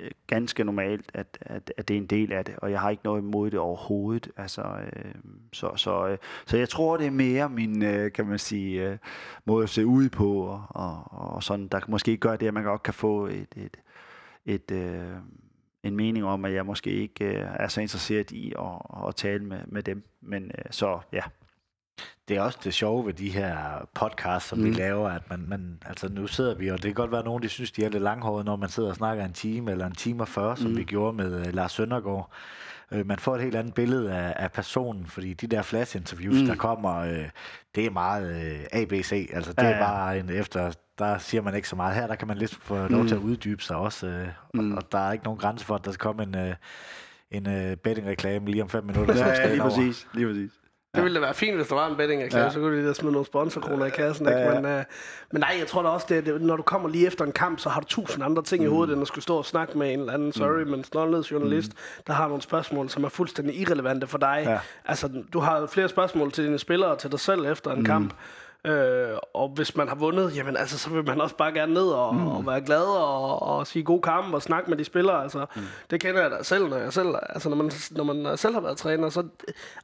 øh, ganske normalt, at, at, at det er en del af det, og jeg har ikke noget imod det overhovedet. Altså, øh, så, så, øh, så jeg tror, det er mere min, øh, kan man sige, øh, måde at se ud på, og, og, og sådan, der måske gør det, at man godt kan få et, et, et øh, en mening om, at jeg måske ikke øh, er så interesseret i at, at tale med, med dem. Men øh, så ja, det er også det sjove ved de her podcasts, som mm. vi laver, at man, man, altså nu sidder vi, og det kan godt være, at nogen de synes, de er lidt langhårede, når man sidder og snakker en time eller en time og 40, som Mm. vi gjorde med uh, Lars Søndergaard. Øh, man får et helt andet billede af, af personen, fordi de der flash-interviews, mm. Mm. der kommer, øh, det er meget øh, ABC. Altså det Ja, er ja. bare en efter, der siger man ikke så meget. Her der kan man lidt få lov Mm. til at uddybe sig også, øh, Mm. og, og der er ikke nogen grænse for, at der skal komme en, øh, en øh, betting-reklame lige om fem minutter. Ja, ja, lige over. præcis. Lige præcis. Det ville da være fint, hvis der var en betting ja. Så kunne de da smide nogle sponsorkroner i kassen. Ikke? Ja, ja. Men, uh, men nej, jeg tror da også, det, det, når du kommer lige efter en kamp, så har du tusind andre ting mm. i hovedet, end at skulle stå og snakke med en eller anden, sorry, mm. men snollet journalist, mm. der har nogle spørgsmål, som er fuldstændig irrelevante for dig. Ja. Altså, du har flere spørgsmål til dine spillere og til dig selv efter en mm. kamp. Øh, og hvis man har vundet, jamen altså, så vil man også bare gerne ned og, mm. og være glad og, og sige god kamp og snakke med de spillere. Altså, mm. Det kender jeg da selv, når jeg selv, altså, når man, når man selv har været træner. Så,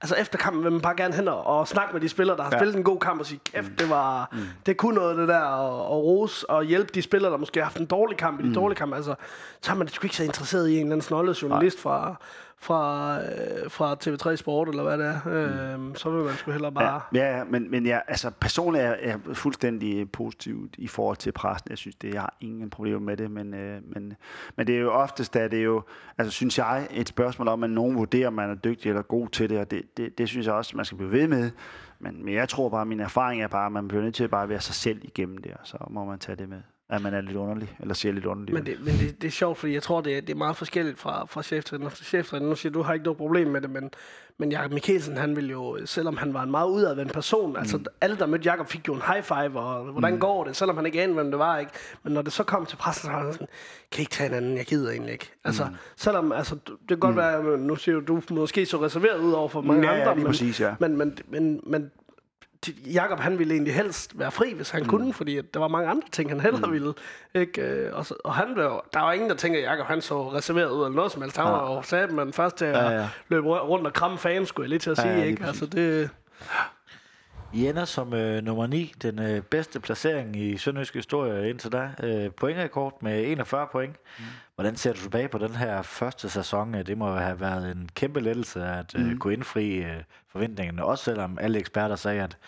altså efter kampen vil man bare gerne hen og, og snakke med de spillere, der har ja. Spillet en god kamp og sige, kæft, det var, mm. det kunne noget det der, og, og rose og hjælpe de spillere, der måske har haft en dårlig kamp i de mm. dårlige kampe. Altså, så er man sgu ikke så interesseret i en eller anden snollet journalist fra, fra, øh, fra TV3 Sport, eller hvad det er. Øh, så vil man sgu hellere bare... Ja, ja, men, men jeg, altså, personligt er jeg fuldstændig positiv i forhold til pressen. Jeg synes, det, jeg har ingen problemer med det, men, øh, men, men det er jo oftest, at det er jo, altså synes jeg, et spørgsmål om, at nogen vurderer, om man er dygtig eller god til det, og det, det, det synes jeg også, man skal blive ved med. Men, men jeg tror bare, min erfaring er bare, at man bliver nødt til at bare være sig selv igennem det, og så må man tage det med. At man er lidt underlig, eller ser lidt underlig. Men, det, men det, det er sjovt, fordi jeg tror, det er, det er meget forskelligt fra, fra cheftræner til cheftræner. Nu siger du, har ikke noget problem med det, men, men Jakob Mikkelsen, han ville jo, selvom han var en meget udadvendt person, mm. altså alle, der mødte Jakob, fik jo en high five, og hvordan mm. går det, selvom han ikke anede, hvem det var, ikke? Men når det så kom til pressen, så var han sådan, kan I ikke tage en anden, jeg gider egentlig ikke. Altså, mm. selvom, altså, det kan godt mm. være, nu siger du, du måske så reserveret ud over for mange Ja, ja, andre, lige men, præcis, ja. men, men, men, men Jakob han ville egentlig helst være fri, hvis han mm. kunne, fordi at der var mange andre ting, han hellere mm. ville. Ikke? Øh, Og, så, og han blev, der var ingen, der tænker, at Jakob han så reserveret ud eller noget som helst. Han var jo sat man først til Ja, ja, ja. ja. løbe ru- rundt og kramme fans, skulle jeg lige til at Ja, sige. ja, ikke? Altså, det, I ender som øh, nummer 9, den øh, bedste placering i Sønderjysk historie indtil da. Øh, pointrekord med 41 point. Mm. Hvordan ser du tilbage på den her første sæson? Øh, Det må have været en kæmpe lettelse at øh, Mm. kunne indfri øh, forventningerne. Også selvom alle eksperter sagde, at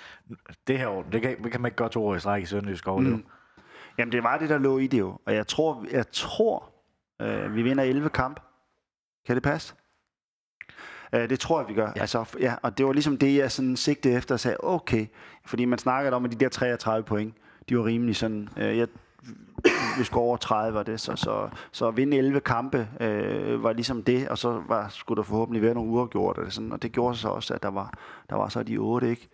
det her år, det kan, det kan man ikke gøre to år i stræk i Sønderjysk overleve. Mm. Jamen, det var det, der lå i det jo. Og jeg tror, jeg tror øh, vi vinder 11 kamp. Kan det passe? Øh, det tror jeg, vi gør. Ja. Altså, ja, og det var ligesom det, jeg sådan sigtede efter og sagde, okay. Fordi man snakkede om, at de der 33 point, de var rimelig sådan... Øh, jeg, vi skulle over 30 var det, så, så, så at vinde 11 kampe øh, var ligesom det, og så var, skulle der forhåbentlig være nogle uafgjort, eller sådan, og det gjorde så også, at der var, der var så de 8, ikke?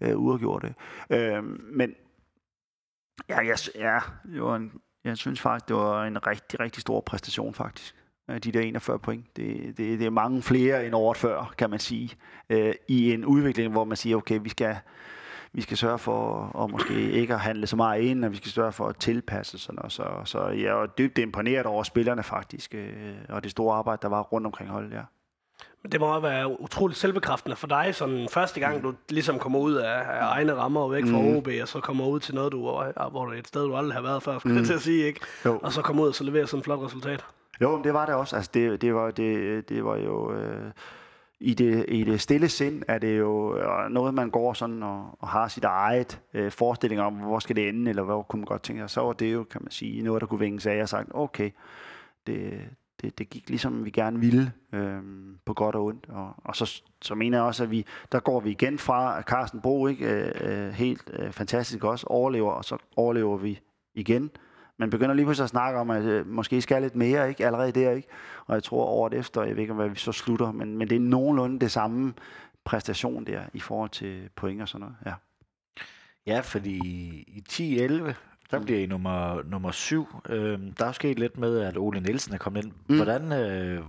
Øh, uafgjorte. Øh, men Ja, jeg, ja det var en, jeg synes faktisk, det var en rigtig, rigtig stor præstation faktisk. Øh, De der 41 point. Det, det, det er mange flere end året før, kan man sige. Øh, I en udvikling, hvor man siger, okay, vi skal, vi skal sørge for at måske ikke at handle så meget ind, og vi skal sørge for at tilpasse sådan noget. Så, så jeg var dybt imponeret over spillerne faktisk, øh, og det store arbejde, der var rundt omkring holdet, ja. men det må også være utroligt selvbekræftende for dig, sådan første gang, du ligesom kommer ud af, af egne rammer og væk fra Mm. OB, og så kommer ud til noget, du, hvor hvor det er et sted, du aldrig har været før, skulle mm. jeg til at sige, ikke? Jo. Og så kommer ud og så leverer sådan et flot resultat. Jo, men det var det også. Altså, det, det, var, det, det var jo... Øh, i, det, I det stille sind er det jo øh, noget, man går sådan og, og har sit eget øh, forestilling om, hvor skal det ende, eller hvor kunne man godt tænke sig. Så var det jo, kan man sige, noget, der kunne vinges af og sagt, okay, det, det, det gik ligesom vi gerne ville, øh, på godt og ondt. Og, og så, så mener jeg også, at vi, der går vi igen fra at Carsten Bro, ikke, øh, øh, helt øh, fantastisk også, overlever, og så overlever vi igen. Man begynder lige pludselig at snakke om, at øh, måske skal lidt mere, ikke? Allerede der, ikke? Og jeg tror året efter, jeg ved ikke, hvad vi så slutter, men, men det er nogenlunde det samme præstation der, i forhold til point og sådan noget, ja. Ja, fordi i 10-11, der bliver I nummer, nummer 7. Øhm, der er sket lidt med, at Ole Nielsen er kommet ind. Mm. Hvordan, øh,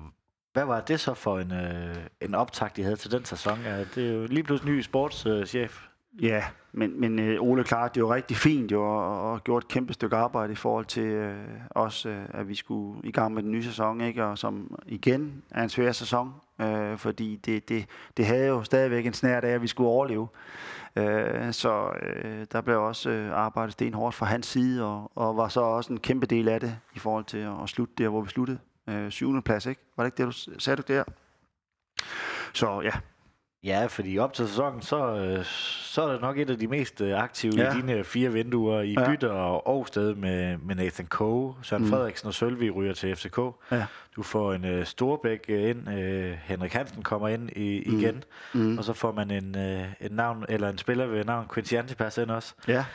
hvad var det så for en, øh, en optakt, I havde til den sæson? Ja, det er jo lige pludselig ny sportschef. Ja, men, men øh, Ole klart, det var rigtig fint jo, og, og gjort et kæmpe stykke arbejde i forhold til øh, os, øh, at vi skulle i gang med den nye sæson, ikke? og som igen er en svær sæson, øh, fordi det, det, det havde jo stadigvæk en snært af, at vi skulle overleve. Øh, så øh, der blev også øh, arbejdet stenhårdt fra hans side, og, og var så også en kæmpe del af det i forhold til at, at slutte der, hvor vi sluttede. Øh, syvende plads, ikke? Var det ikke det, du sagde du der? Så ja, Ja, fordi op til sæsonen, så, øh, så er det nok et af de mest øh, aktive ja. I dine fire vinduer i ja. Bytter og Årsted med, med Nathan Coe. Søren mm. Frederiksen og Sølvi ryger til FCK. Ja. Du får en øh, Storbæk øh, ind, øh, Henrik Hansen kommer ind i, igen, Mm. og så får man en, øh, en navn eller en spiller ved navn Quincy Antipas ind også. Ja.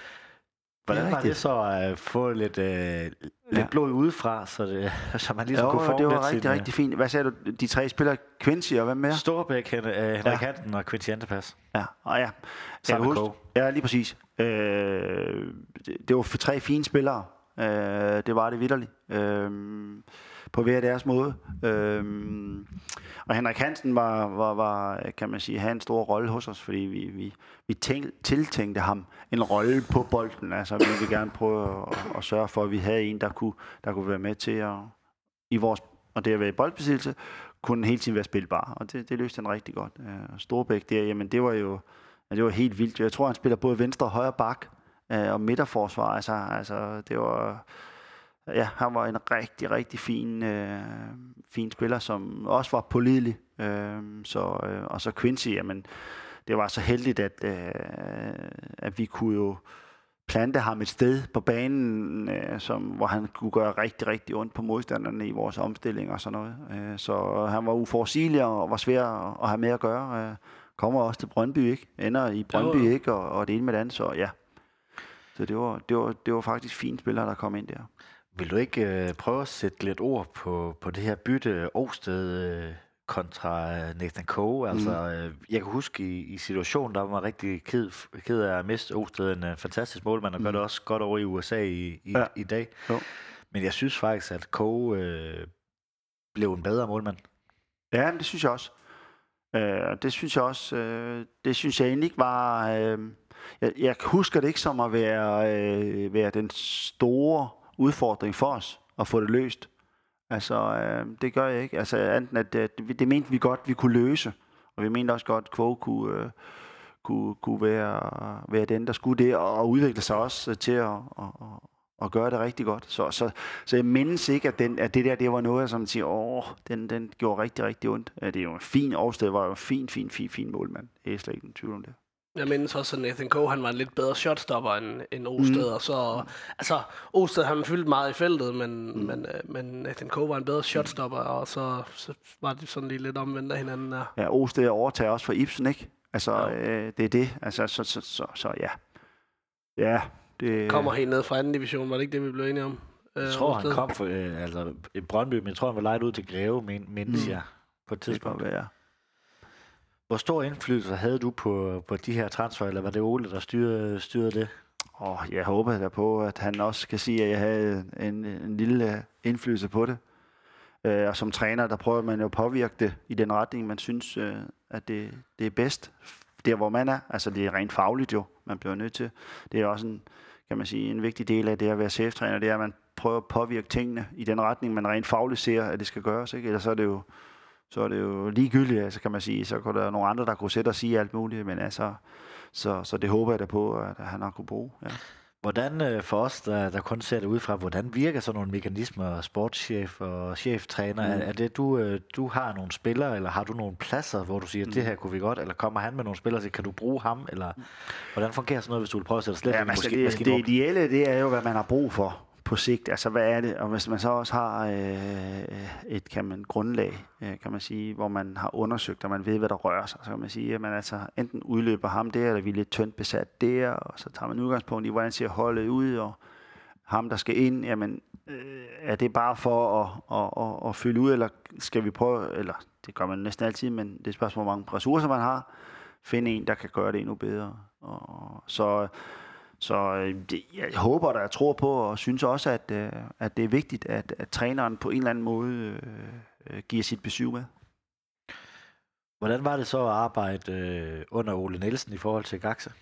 Hvordan Det var det rigtigt. så at få lidt, øh, lidt Ja. blod udefra, så, det, så man ligesom Jo, kunne forme det var rigtig, sin, øh, rigtig fint. Hvad sagde du? De tre spillere, Quincy og hvem mere? Storbæk, øh, Henrik ja. Hansen og Quincy Antipas. Ja, og ja. Jeg Sammen kan med huske, ja, lige præcis. Øh, det, det var for tre fine spillere. Øh, det var det vidderligt. Øh, på hver deres måde. Øhm, og Henrik Hansen var, var, var, kan man sige, havde en stor rolle hos os, fordi vi, vi, vi tænk, tiltænkte ham en rolle på bolden. Altså, vi ville gerne prøve at, at, sørge for, at vi havde en, der kunne, der kunne være med til at, i vores, og det at være i boldbesiddelse, kunne hele tiden være spilbar, og det, det løste han rigtig godt. Øh, Storbæk der, jamen det var jo det var helt vildt. Jeg tror, han spiller både venstre og højre bak øh, og midterforsvar. Altså, altså, det var... Ja, han var en rigtig, rigtig fin, øh, fin spiller, som også var pålidelig. Øh, så, øh, og så Quincy, jamen, det var så heldigt, at, øh, at vi kunne jo plante ham et sted på banen, øh, som, hvor han kunne gøre rigtig, rigtig ondt på modstanderne i vores omstilling og sådan noget. Øh, så han var uforudsigelig og var svær at, at have med at gøre. Øh, kommer også til Brøndby, ikke? Ender i Brøndby, Jo, ikke? Og, og det ene med det andet, så ja. Så det var, det var, det var faktisk fine spillere, der kom ind der. Vil du ikke øh, prøve at sætte lidt ord på, på det her bytte Årsted øh, kontra øh, Nathan Coe? Altså, øh, jeg kan huske i, i situationen, der var man rigtig ked, ked af at miste Årsted, en øh, fantastisk målmand, og gør det også godt over i USA i, i, ja. I dag. Jo. Men jeg synes faktisk, at Coe øh, blev en bedre målmand. Ja, men det synes jeg også. Øh, og det synes jeg også, øh, det synes jeg egentlig ikke var... Øh, jeg, jeg husker det ikke som at være, øh, være den store udfordring for os at få det løst. Altså, øh, det gør jeg ikke. Altså, enten at øh, det, det mente vi godt, vi kunne løse. Og vi mente også godt, at Kvog kunne, øh, kunne, kunne være, være den, der skulle det, og udvikle sig også øh, til at, at, at, gøre det rigtig godt. Så, så, så jeg mindes ikke, at, den, at det der det var noget, som siger, åh, den, den gjorde rigtig, rigtig ondt. Ja, Det er jo en fin Årsted, var jo en fin, fin, fin, fin målmand. Det er slet ikke en tvivl om det. Jeg mindes også, at Nathan Coe, han var en lidt bedre shotstopper end, end Osted, mm. og så, altså, Osted han fyldte meget i feltet, men, mm. men, øh, men Nathan Coe var en bedre shotstopper, og så, så var det sådan lige lidt omvendt af hinanden der. Ja, Årsted overtager også for Ibsen, ikke? Altså, Ja. øh, det er det. Altså, så, så, så, så ja. Ja, det... Kommer helt ned fra anden division, var det ikke det, vi blev enige om? Øh, Jeg tror, han Osted? kom for, øh, altså, i Brøndby, men jeg tror, han var lejet ud til Greve, men, mindes Mm. jeg, på et det kan tidspunkt. være. Hvor stor indflydelse havde du på, på de her transfer, eller var det Ole, der styrede, styrede det? Og jeg håber da på, at han også kan sige, at jeg havde en, en lille indflydelse på det. Øh, og som træner, der prøver man jo at påvirke det i den retning, man synes, øh, at det, det er bedst. Der, hvor man er. Altså, det er rent fagligt jo, man bliver nødt til. Det er også en, kan man sige, en vigtig del af det at være cheftræner, det er, at man prøver at påvirke tingene i den retning, man rent fagligt ser, at det skal gøres. Ikke? Ellers så er det jo så er det jo ligegyldigt, altså kan man sige. Så kunne der være nogle andre, der kunne sætte og sige alt muligt, men altså, så, så det håber jeg da på, at han har kunne bruge. Ja. Hvordan øh, for os, der, der kun ser det udefra, hvordan virker sådan nogle mekanismer, sportschef og cheftræner? Mm. Er, er det, du, øh, du har nogle spillere, eller har du nogle pladser, hvor du siger, mm. det her kunne vi godt, eller kommer han med nogle spillere siger, kan du bruge ham, eller hvordan fungerer sådan noget, hvis du vil prøve at sætte slet Ja, altså, det, maskinrum? det ideelle, det er jo, hvad man har brug for på sigt. Altså, hvad er det? Og hvis man så også har øh, et kan man, grundlag, øh, kan man sige, hvor man har undersøgt, og man ved, hvad der rører sig, så kan man sige, at man altså enten udløber ham der, eller vi er lidt tyndt besat der, og så tager man udgangspunkt i, hvordan ser holdet ud, og ham, der skal ind, jamen, øh, er det bare for at, at, at, at fylde ud, eller skal vi prøve, eller det gør man næsten altid, men det er et spørgsmål, hvor mange ressourcer man har, finde en, der kan gøre det endnu bedre. Og, så så øh, det, jeg håber da, jeg tror på, og synes også, at, øh, at det er vigtigt, at, at træneren på en eller anden måde øh, øh, giver sit besøg med. Hvordan var det så at arbejde øh, under Ole Nielsen i forhold til Gaxe?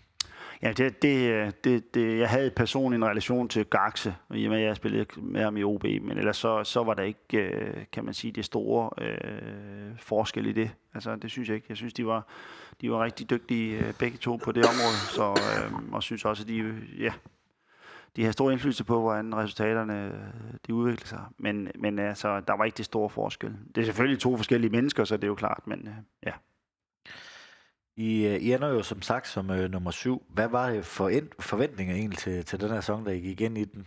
Ja, det, det, det, det, jeg havde personligt en relation til Gaxe, i og med, at jeg spillede med ham i OB, men ellers så, så var der ikke, kan man sige, det store øh, forskel i det. Altså, det synes jeg ikke. Jeg synes, de var, de var rigtig dygtige øh, begge to på det område, så, øh, og synes også, at de, øh, ja, de har stor indflydelse på, hvordan resultaterne øh, de udvikler sig. Men, men altså, der var ikke det store forskel. Det er selvfølgelig to forskellige mennesker, så det er jo klart, men øh, ja. I, I ender jo som sagt som øh, nummer syv. Hvad var det for en, forventninger egentlig til, til den her sæson, der I gik ind i den?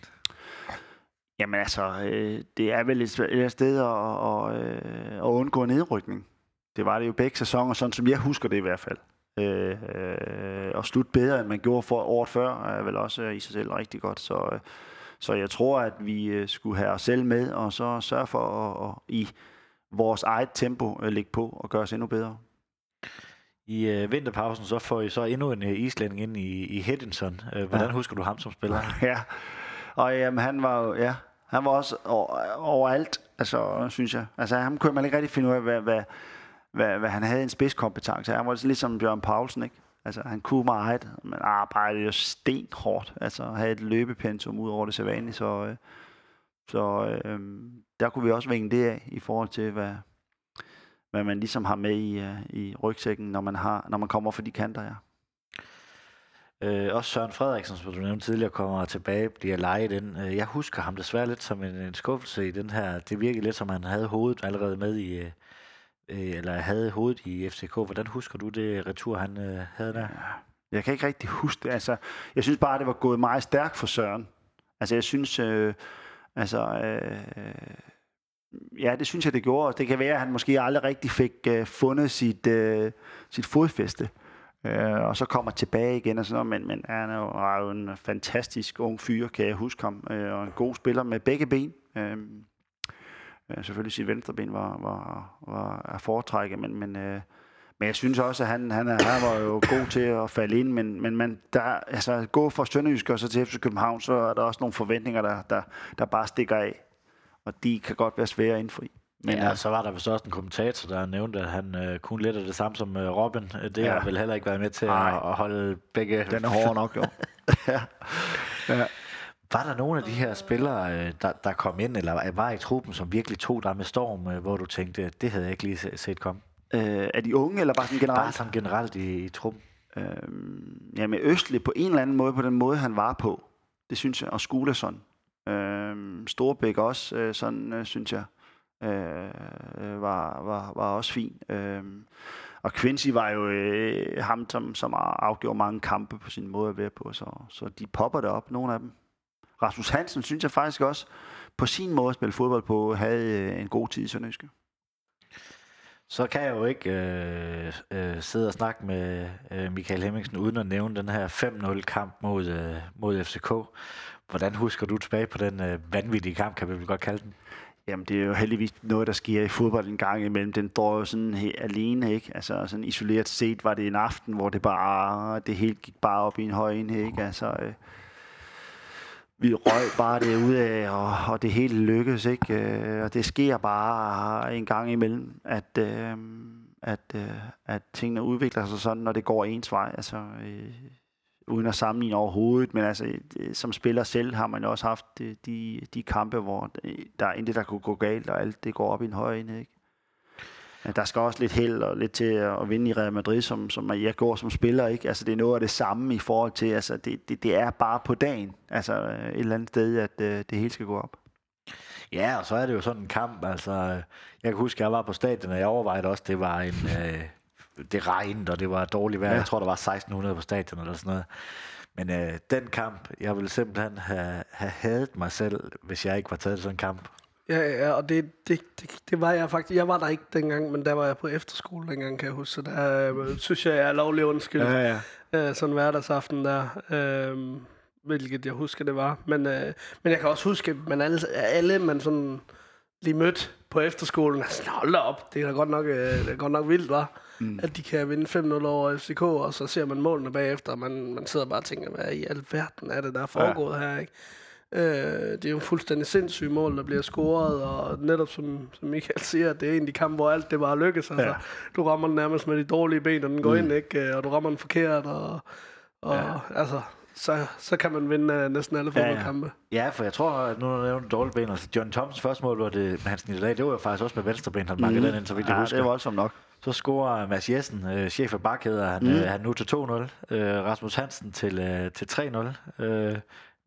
Jamen altså, øh, det er vel et, et sted at, at, at undgå nedrykning. Det var det jo begge sæsoner, sådan som jeg husker det i hvert fald. Øh, øh, og slutte bedre, end man gjorde for året før, er vel også øh, i sig selv rigtig godt. Så, øh, så jeg tror, at vi øh, skulle have os selv med, og så sørge for at, at i vores eget tempo øh, ligge på og gøre os endnu bedre. I øh, vinterpausen så får I så endnu en øh, islænding ind i, i Hedinson. Øh, hvordan ja. husker du ham som spiller? Ja, og jamen, han var jo, ja, han var også over, overalt, altså, synes jeg. Altså, ham kunne man ikke rigtig finde ud af, hvad, hvad, hvad, hvad han havde en spidskompetence. Han var lidt som Bjørn Paulsen, ikke? Altså, han kunne meget, men arbejdede jo stenhårdt. Altså, havde et løbepensum ud over det sædvanlige, så, øh, så øh, der kunne vi også vinge det af i forhold til, hvad, hvad man ligesom har med i, uh, i rygsækken, når man, har, når man kommer for de kanter, ja. Øh, også Søren Frederiksen, som du nævnte tidligere, kommer tilbage, bliver lejet ind. Øh, jeg husker ham desværre lidt som en, en skuffelse i den her. Det virkede lidt som, han havde hovedet allerede med i, øh, øh, eller havde hovedet i FCK. Hvordan husker du det retur, han øh, havde der? Jeg kan ikke rigtig huske det. Altså, jeg synes bare, det var gået meget stærkt for Søren. Altså, jeg synes... Øh, altså, øh, ja, det synes jeg, det gjorde. Det kan være, at han måske aldrig rigtig fik øh, fundet sit, øh, sit fodfæste. Øh, og så kommer tilbage igen og sådan noget, men, men han er jo, er jo en fantastisk ung fyr, kan jeg huske ham, øh, og en god spiller med begge ben. Øh, øh, selvfølgelig sit venstre ben var, var, var at foretrække, men, men, øh, men jeg synes også, at han, han, er, han var jo god til at falde ind, men, men man, der, altså, gå fra Sønderjysk og så til FC København, så er der også nogle forventninger, der, der, der bare stikker af, og de kan godt være svære at indfri. Men ja, så var der vist også en kommentator, der nævnte, at han øh, kunne lidt af det samme som øh, Robin. Det ja. har vel heller ikke været med til at, at holde begge... Den er hård nok, jo. ja. ja. Var der nogle af de her spillere, øh, der, der kom ind, eller var i truppen, som virkelig tog dig med storm, øh, hvor du tænkte, det havde jeg ikke lige set komme? Øh, er de unge, eller bare sådan generelt? Bare sådan generelt i, i truppen. Øh, ja, med Østlig på en eller anden måde, på den måde, han var på. Det synes jeg, og Skuleson. Øh, Storbæk også, øh, sådan øh, synes jeg øh, var, var, var også fin. Øh, og Quincy var jo øh, ham, som, som har afgjort mange kampe på sin måde at være på, så, så de popper det op, nogle af dem. Rasmus Hansen synes jeg faktisk også, på sin måde at spille fodbold på, havde øh, en god tid i Sønderjyske. Så kan jeg jo ikke øh, øh, sidde og snakke med øh, Michael Hemmingsen uden at nævne den her 5-0 kamp mod, øh, mod FCK. Hvordan husker du tilbage på den øh, vanvittige kamp, kan vi vel godt kalde den? Jamen, det er jo heldigvis noget, der sker i fodbold en gang imellem. Den står jo sådan helt alene, ikke? Altså, sådan isoleret set var det en aften, hvor det bare, det hele gik bare op i en høj enhed, ikke? Altså, øh, vi røg bare det ud af, og, og det hele lykkedes, ikke? Øh, og det sker bare en gang imellem, at, øh, at, øh, at tingene udvikler sig sådan, når det går ens vej. Altså, øh, uden at sammenligne overhovedet, men altså, øh, som spiller selv har man jo også haft øh, de, de, kampe, hvor der er intet, der kunne gå galt, og alt det går op i en høj enhed, ikke? Der skal også lidt held og lidt til at vinde i Real Madrid, som, som jeg går som spiller. Ikke? Altså, det er noget af det samme i forhold til, altså, det, det, det er bare på dagen, altså et eller andet sted, at uh, det hele skal gå op. Ja, og så er det jo sådan en kamp, altså, jeg kan huske, at jeg var på stadion, og jeg overvejede også, det var en, øh, det regnede, og det var dårligt vejr. Ja. Jeg tror, der var 1600 på stadion eller sådan noget. Men øh, den kamp, jeg ville simpelthen have, have hadet mig selv, hvis jeg ikke var taget sådan en kamp. Ja, ja, og det, det, det, det var jeg faktisk. Jeg var der ikke dengang, men der var jeg på efterskole dengang, kan jeg huske. Så der øh, synes jeg, jeg er lovlig undskyld. Ja, ja. Øh, sådan hverdagsaften der. Øh, hvilket jeg husker, det var. Men, øh, men jeg kan også huske, at man alle, alle man sådan lige mødt på efterskolen, altså, hold da op, det er da godt nok, øh, det er godt nok vildt, var mm. at de kan vinde 5-0 over FCK, og så ser man målene bagefter, og man, man sidder bare og tænker, hvad i alverden er det, der er foregået ja. her, ikke? Øh, det er jo fuldstændig sindssygt mål, der bliver scoret, og netop som, som Michael siger, det er en af de kampe, hvor alt det bare lykkes. Altså, ja. Du rammer den nærmest med de dårlige ben, og den går mm. ind, ikke? og du rammer den forkert, og, og ja. altså, så, så kan man vinde uh, næsten alle fodboldkampe. Ja, ja. ja, for jeg tror, at nu når du nævner dårlige ben, altså John Thoms første mål, var det med hans niddag, det var jo faktisk også med venstre ben, han mm. den ind, så vidt jeg ja, husker. det er voldsomt nok. Så scorer Mads Jessen, øh, chef af Bak hedder han, mm. øh, han nu til 2-0. Øh, Rasmus Hansen til, øh, til 3-0. Øh,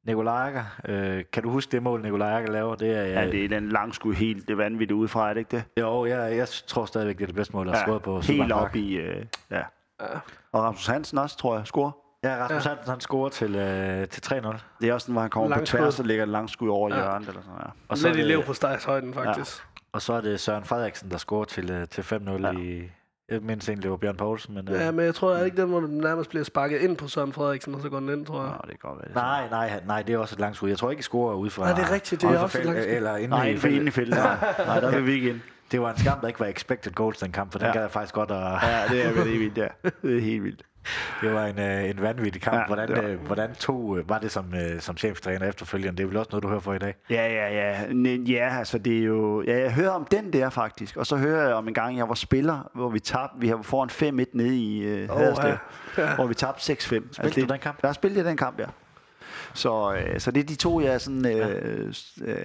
Nikolaj øh, kan du huske det mål, Nikolaj Akker laver? Det er, ja, det er den lang skud helt det vanvittigt udefra, er det ikke det? Jo, jeg, jeg tror stadigvæk, det er det bedste mål, der er ja, skåret på Helt op i, øh, ja. Og Rasmus Hansen også, tror jeg, scorer. Ja, Rasmus ja. Hansen, han scorer til, øh, til 3-0. Det er også den, hvor han kommer på Langskud. tværs og lægger et langt skud over ja. Ja. hjørnet. Eller sådan, ja. Og så, Lidt i lev på stejshøjden, faktisk. og så er det Søren Frederiksen, der scorer til, øh, til 5-0 Ja. ja. i... Jeg mindst egentlig, det var Bjørn Poulsen, men... Ja. Øh, men jeg tror at ikke, den hvor den nærmest bliver sparket ind på Søren Frederiksen, og så går den ind, tror jeg. Nå, det kan godt være det. nej, nej, han- nej, det er også et langt skud. Jeg tror ikke, I scorer ud fra... Nej, det er rigtigt, det er også et langt skud. Eller inde Nej, i inden for inde i feltet. Nej, nej, der vil vi ikke ind. Det var en skam, der ikke var expected goals, den kamp, for den Ja. gad jeg faktisk godt at... Ja, det er vel helt vildt, ja. Det er helt vildt. Det var en, øh, en vanvittig kamp. Ja, hvordan, det var- øh, hvordan tog, øh, var det som, øh, som cheftræner efterfølgende? Det er vel også noget, du hører for i dag? Ja, ja, ja. N- Ja, altså det er jo... Ja, jeg hører om den der faktisk. Og så hører jeg om en gang, jeg var spiller, hvor vi tabte... Vi har foran 5-1 nede i øh, Åh, Haderslev. ja. Hvor vi tabte 6-5. Spillede Spillede du den kamp? Der spillede jeg den kamp, ja. Så, øh, så det er de to, jeg sådan, øh, øh,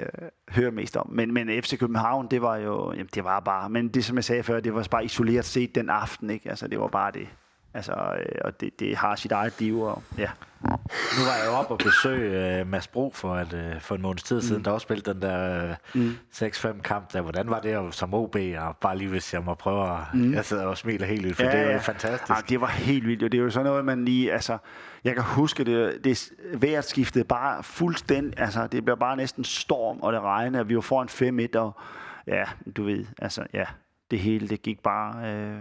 hører mest om. Men, men FC København, det var jo, jamen, det var bare, men det som jeg sagde før, det var bare isoleret set den aften, ikke? Altså, det var bare det. Altså, øh, og det, det har sit eget liv, og ja. Nu var jeg jo oppe og besøge øh, Mads Bro for, et, øh, for en måneds tid siden, der også spillede den der øh, Mm. 6-5 kamp der. Hvordan var det at- som OB? Og bare lige hvis jeg må prøve at... Mm. Jeg sidder og smiler helt ud, for ja, det er jo fantastisk. Ja, det var helt vildt. Og det er jo sådan noget, man lige... Altså, jeg kan huske, det, det vejret skiftede bare fuldstændig... Altså, det blev bare næsten storm, og det regnede, og vi var foran 5-1, og ja, du ved, altså, ja, det hele, det gik bare øh,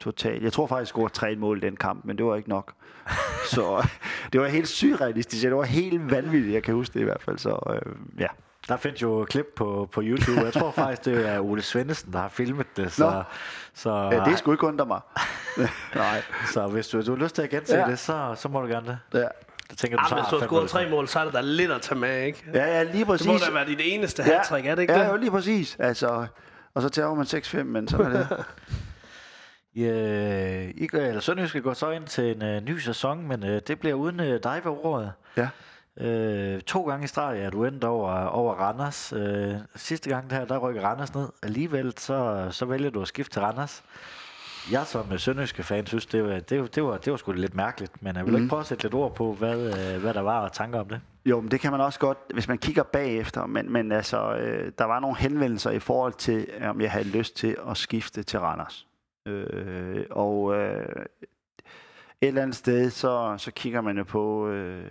totalt. Jeg tror faktisk, jeg scorede tre mål i den kamp, men det var ikke nok. Så det var helt surrealistisk. Det var helt vanvittigt, jeg kan huske det i hvert fald. Så øh, ja. Der findes jo klip på, på YouTube. Jeg tror faktisk, det er Ole Svendesen, der har filmet det. Så, Nå. så, ja det skulle ikke undre mig. Nej. så hvis du, du har lyst til at gense Ja. ja. det, så, så må du gerne det. Ja. Det tænker du Ja, så hvis du har tre mål, så er det da lidt at tage med, ikke? ja, ja, lige præcis. Det må da være dit eneste hat-trick, er det ikke ja, det? jo, lige præcis. Altså, og så tager man 6-5, men sådan er det. Ja, I, går- eller Sønderjyske går så ind til en uh, ny sæson, men uh, det bliver uden uh, dig ved ordet. Ja. Uh, to gange i streg er du endt over, over Randers. Uh, sidste gang der, der rykker Randers ned. Alligevel så, så vælger du at skifte til Randers. Jeg som uh, Sønderjyske fan synes, det var, det, var- det, var, det var sgu lidt mærkeligt. Men jeg vil mm. ikke prøve at sætte lidt ord på, hvad, uh, hvad der var og tanker om det. Jo, men det kan man også godt, hvis man kigger bagefter. Men, men altså, øh, der var nogle henvendelser i forhold til, om jeg havde lyst til at skifte til Randers. Øh, og øh, et eller andet sted, så, så kigger man jo på, øh,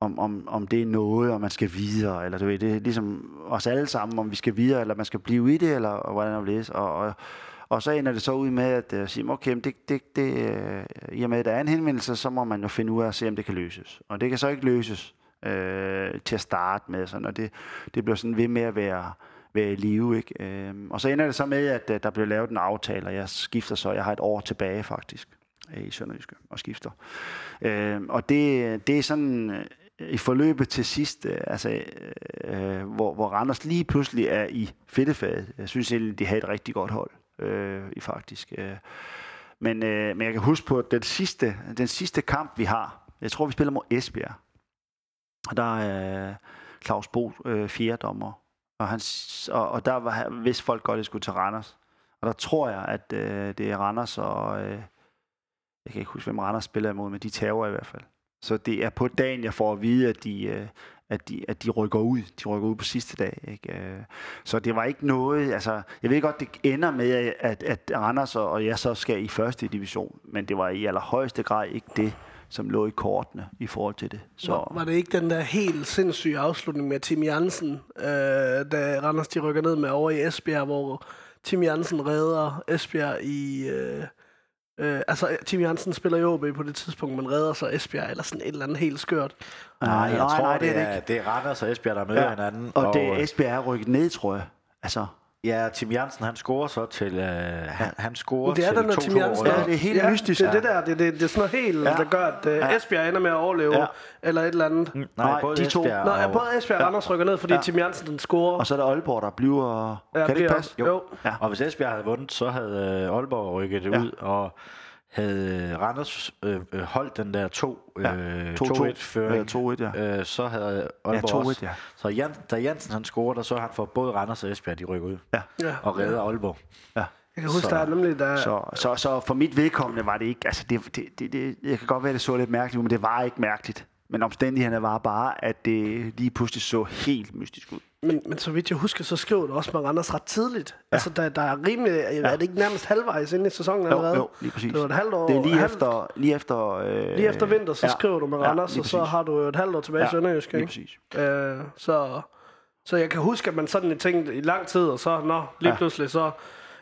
om, om, om det er noget, og man skal videre. Eller du ved, det er ligesom os alle sammen, om vi skal videre, eller man skal blive i det, eller og hvordan det læse. Og, og, og så ender det så ud med at øh, sige, okay, men det, det, det, øh, i og med, at der er en henvendelse, så må man jo finde ud af at se, om det kan løses. Og det kan så ikke løses øh, til at starte med, sådan, og det, det blev sådan ved med at være, være i live. Ikke? Øh, og så ender det så med, at øh, der blev lavet en aftale, og jeg skifter så, jeg har et år tilbage faktisk øh, i Sønderjyske og skifter. Øh, og det, det er sådan øh, i forløbet til sidst, altså, øh, hvor, hvor Randers lige pludselig er i fedtefaget. Jeg synes egentlig, de har et rigtig godt hold, øh, i faktisk. Øh. Men, øh, men jeg kan huske på den sidste, den sidste kamp, vi har. Jeg tror, vi spiller mod Esbjerg. Og der er øh, Claus Bo øh, fjerde dommer. Og, han, og, og der var, vidste folk godt, at det skulle til Randers. Og der tror jeg, at øh, det er Randers og... Øh, jeg kan ikke huske, hvem Randers spiller imod, men de tager i hvert fald. Så det er på dagen, jeg får at vide, at de, øh, at de, at de rykker ud. De rykker ud på sidste dag. Ikke? Øh, så det var ikke noget... Altså, jeg ved godt, det ender med, at, at Randers og og jeg så skal i første division, men det var i allerhøjeste grad ikke det, som lå i kortene i forhold til det. Så, Så. Var det ikke den der helt sindssyge afslutning med Tim Jansen, øh, da Randers de rykker ned med over i Esbjerg, hvor Tim Jansen redder Esbjerg i... Øh, øh, altså, Tim Jansen spiller i OB på det tidspunkt, men redder så Esbjerg, eller sådan et eller andet helt skørt. Nej, jeg nej, tror, nej, det, er, det er Randers og Esbjerg, der møder ja. hinanden. Og, og det er Esbjerg er rykket ned, tror jeg. Altså, Ja, Tim Jansen, han scorer så til... Øh, han, han scorer Det er til den der Tim 2-2 Jansen. Ja, det er helt ja, mystisk. Det er det der, det, det, det er sådan noget helt, Ja. ja. der gør, at øh, Ja. Esbjerg ender med at overleve, Ja. ja. eller et eller andet. Nej, Nej, både de to. Esbjerg Nå, og, ja, både Esbjerg og Randers rykker ned, fordi Ja. ja. Tim Jansen den scorer. og så er der Aalborg, der bliver... Ja, kan det ikke passe? Jo. Ja. Og hvis Esbjerg havde vundet, så havde øh, Aalborg rykket det Ja. ud, og havde Randers øh, øh, holdt den der 2 Ja. øh, 2-2. 2-1-føring, Ja, 2-1, ja. øh, så havde Ja, Aalborg 2-1, også. ja. Så Jan, da Jansen han scorede, der så han for både Randers og Esbjerg, de rykker ud Ja. Ja. og redder Aalborg. ja. Jeg kan huske, Så- der er nemlig, der... Så, så, så for mit vedkommende var det ikke... Altså, det, det, det, det, jeg kan godt være, det så lidt mærkeligt ud, men det var ikke mærkeligt. Men omstændighederne var bare, at det lige pludselig så helt mystisk ud. Men, men så vidt jeg husker, så skriver du også med Randers ret tidligt. Ja. Altså, der, der er rimelig... Ja. Er det ikke nærmest halvvejs inde i sæsonen Jo, allerede? jo, lige præcis. Det var et halvt år. Det er lige halvt, efter... Lige efter, øh, Lige efter vinter, så ja. skriver du med ja, Randers, lige og så har du et halvt år tilbage i Ja, Sønderjysk, Lige ikke? præcis. Øh, så, så jeg kan huske, at man sådan tænkte i lang tid, og så, nå, lige Ja. pludselig, så,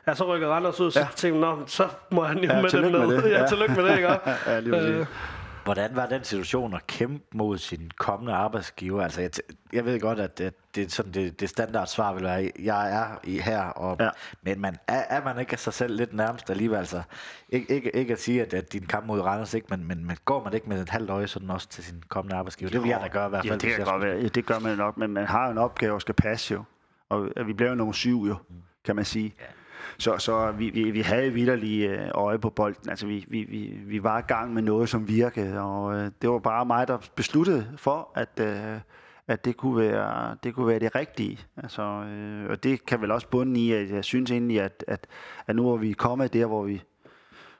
ja, så rykker Randers ud, så Ja. tænkte nå, så må han jo Ja, med den tillykke med ned. det. Ja, Ja. tillykke med det, ikke? Ja, lige præcis. Øh, Hvordan var den situation at kæmpe mod sin kommende arbejdsgiver? Altså, jeg, jeg ved godt, at det, det, er sådan, det, det standard svar vil være, jeg er i her, og, Ja. men man, er, er man ikke sig selv lidt nærmest alligevel? Altså, ikke, ikke, ikke at sige, at, at din kamp mod Randers, ikke, men, men, men går man ikke med et halvt øje sådan også til sin kommende arbejdsgiver? Det vil jeg da gøre i hvert Ja, fald. det hvis kan godt være. Ja, det gør man nok, men man har jo en opgave, der skal passe jo. Og at vi blev jo nogle syv jo, kan man sige. Ja. Så, så vi, vi, vi havde vidderlige øh, øje på bolden. Altså, vi, vi, vi, vi var i gang med noget, som virkede, og øh, det var bare mig, der besluttede for, at, øh, at det, kunne være, det kunne være det rigtige. Altså, øh, og det kan vel også bunde i, at jeg synes egentlig, at, at, at nu er vi kommet der, hvor vi,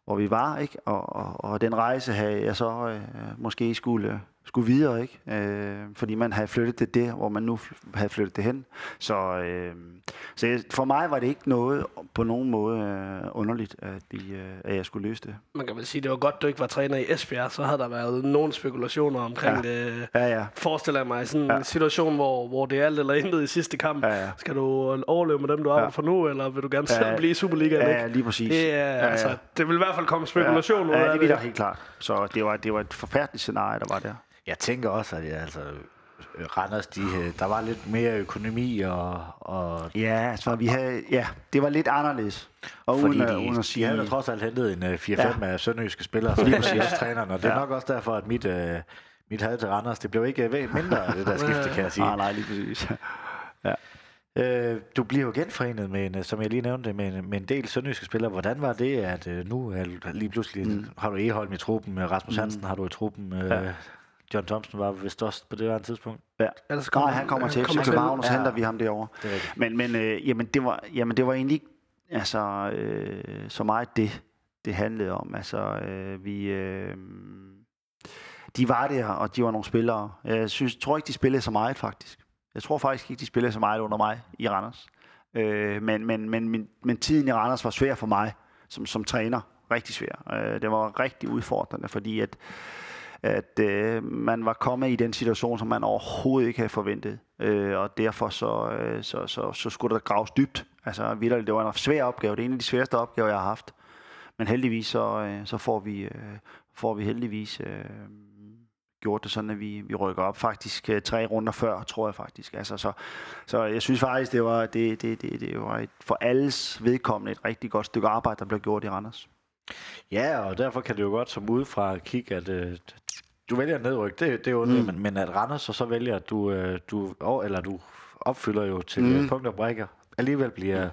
hvor vi var, ikke? Og, og, og den rejse havde jeg så øh, måske skulle, skulle videre, ikke? Øh, fordi man havde flyttet det der, hvor man nu havde flyttet det hen. Så, øh, så for mig var det ikke noget på nogen måde øh, underligt, at, vi, øh, at jeg skulle løse det. man kan vel sige, det var godt, du ikke var træner i Esbjerg, så havde der været nogle spekulationer omkring Ja. det. Ja, ja. Forestiller jeg mig sådan en Ja. situation, hvor, hvor det er alt eller intet i sidste kamp. Ja, ja. Skal du overleve med dem, du arbejder Ja. for nu, eller vil du gerne Ja, selv blive i Superligaen? Ja, ja, lige præcis. Det, er, ja, ja. altså, det vil i hvert fald komme spekulation ud ja, af ja, det det. vil der helt klart. Så det var, det var et forfærdeligt scenarie, der var der. Jeg tænker også, at ja, altså, øh, Randers, de, øh, der var lidt mere økonomi, og, og Ja, altså, vi havde, ja, det var lidt anderledes. Og Fordi uden, de, uden at de sige... havde da trods alt hentet en uh, 4-5 af sønderjyske spillere, så også træneren, og det er Ja. nok også derfor, at mit, uh, mit had til Randers, det blev ikke mindre det der skifte, kan jeg sige. Nej, nej, lige præcis. Øh, du bliver jo genforenet med, en, øh, som jeg lige nævnte, med en, med en del sønderjyske spillere. Hvordan var det, at uh, nu er, lige pludselig mm. har du Eholm i truppen, øh, Rasmus Hansen har du i truppen, uh, Ja. John Thompson var vist også på det her tidspunkt. Ja. Ellers Nej, han kommer til FC København, og så Ja. henter vi ham derovre. Det er. Men, men øh, jamen, det var, jamen, det var egentlig ikke altså, øh, så meget det, det handlede om. Altså, øh, vi, øh, de var der, og de var nogle spillere. Jeg synes, tror ikke, de spillede så meget, faktisk. Jeg tror faktisk ikke, de spillede så meget under mig i Randers. Øh, men, men, men, men, men tiden i Randers var svær for mig som, som træner. Rigtig svær. Øh, det var rigtig udfordrende, fordi at, at øh, man var kommet i den situation, som man overhovedet ikke havde forventet. Øh, og derfor så, øh, så, så, så skulle der graves dybt. Altså, vitterligt, det var en svær opgave. Det er en af de sværeste opgaver, jeg har haft. Men heldigvis så, øh, så får vi, øh, får vi heldigvis øh, gjort det sådan, at vi, vi rykker op faktisk øh, tre runder før, tror jeg faktisk. Altså, så, så jeg synes faktisk, det var, det, det, det, det var et, for alles vedkommende et rigtig godt stykke arbejde, der blev gjort i Randers. Ja, og derfor kan det jo godt som udefra kigge, at øh, du vælger at nedrykke, det, det er jo mm. men, men at Randers så, så vælger, du, øh, du, eller du opfylder jo til mm. Mm. punkt og brækker, alligevel bliver,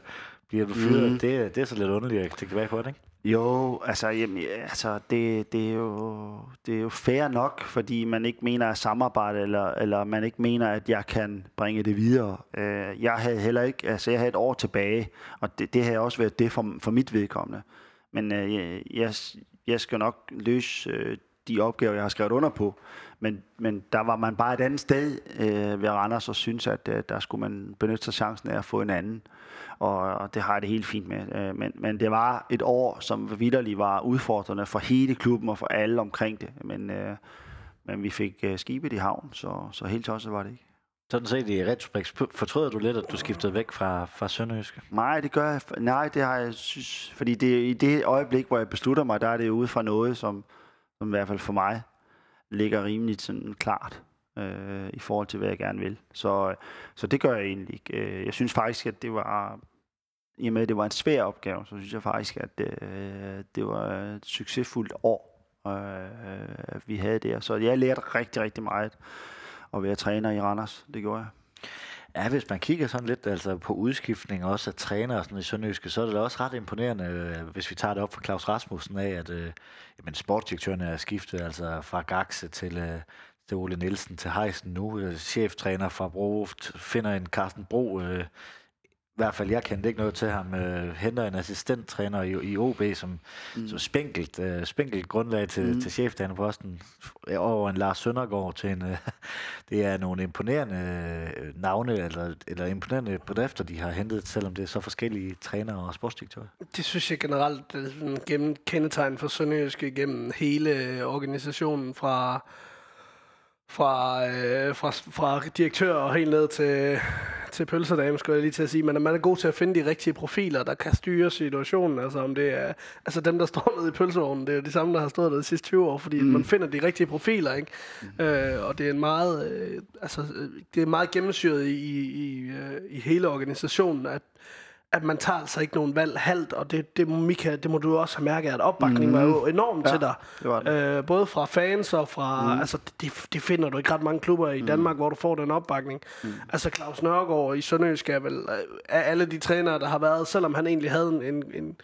bliver du fyret. Mm. Det, det er så lidt underligt at tænke tilbage på det, ikke? Jo, altså, jamen, ja, altså det, det, er jo, det er jo fair nok, fordi man ikke mener at samarbejde, eller, eller man ikke mener, at jeg kan bringe det videre. Øh, jeg havde heller ikke, altså jeg havde et år tilbage, og det, det havde også været det for, for mit vedkommende. Men øh, jeg, jeg, jeg skal nok løse øh, de opgaver, jeg har skrevet under på. Men, men der var man bare et andet sted øh, ved Randers og synes, at øh, der skulle man benytte sig chancen af at få en anden. Og, og det har jeg det helt fint med. Øh, men, men det var et år, som vidderligt var udfordrende for hele klubben og for alle omkring det. Men, øh, men vi fik øh, skibet i havn, så, så helt tosset var det ikke. Sådan set i retrospekt, fortryder du lidt, at du skiftede væk fra, fra Sønderjyske? Nej, det gør jeg. Nej, det har jeg synes, fordi det, i det øjeblik, hvor jeg beslutter mig, der er det ude fra noget, som, som i hvert fald for mig ligger rimeligt sådan klart øh, i forhold til, hvad jeg gerne vil. Så, så det gør jeg egentlig ikke. Øh, jeg synes faktisk, at det var, i og med at det var en svær opgave, så synes jeg faktisk, at øh, det var et succesfuldt år, øh, vi havde der. Så jeg lærte rigtig, rigtig meget at være træner i Randers. Det gjorde jeg. Ja, hvis man kigger sådan lidt altså på udskiftning også af træner og sådan i Sønderjyske, så er det da også ret imponerende, øh, hvis vi tager det op for Claus Rasmussen af, at øh, jamen, sportsdirektøren er skiftet altså fra Gaxe til, øh, til Ole Nielsen til Heisen nu, øh, cheftræner fra Bro, finder en Carsten Bro. Øh, i hvert fald jeg kendte ikke noget til ham, øh, henter en assistenttræner i, i OB, som, mm. som spinkelt, øh, spinkelt grundlag til, mm. til cheftrænerposten over en Lars Søndergaard til en, øh, det er nogle imponerende øh, navne, eller, eller imponerende bedrifter, de har hentet, selvom det er så forskellige trænere og sportsdirektører. Det synes jeg generelt er sådan gennem kendetegn for Sønderjyske gennem hele organisationen fra fra, øh, fra, fra direktør og helt ned til, til pølsedame, skulle jeg lige til at sige. Men man er god til at finde de rigtige profiler, der kan styre situationen. Altså om det er altså dem, der står nede i pølsevognen, det er jo de samme, der har stået der de sidste 20 år, fordi mm. man finder de rigtige profiler, ikke? Mm. Øh, og det er en meget, øh, altså, det er meget gennemsyret i, i, i, øh, i hele organisationen, at at man tager altså ikke nogen valg halvt, og det, det, Mika, det må du også have mærket, at opbakningen mm. var jo enorm ja, til dig. Det var det. Øh, både fra fans og fra, mm. altså det, det finder du ikke ret mange klubber i mm. Danmark, hvor du får den opbakning. Mm. Altså Claus Nørgaard i Sønderjysk er vel af alle de trænere, der har været, selvom han egentlig havde en, en, en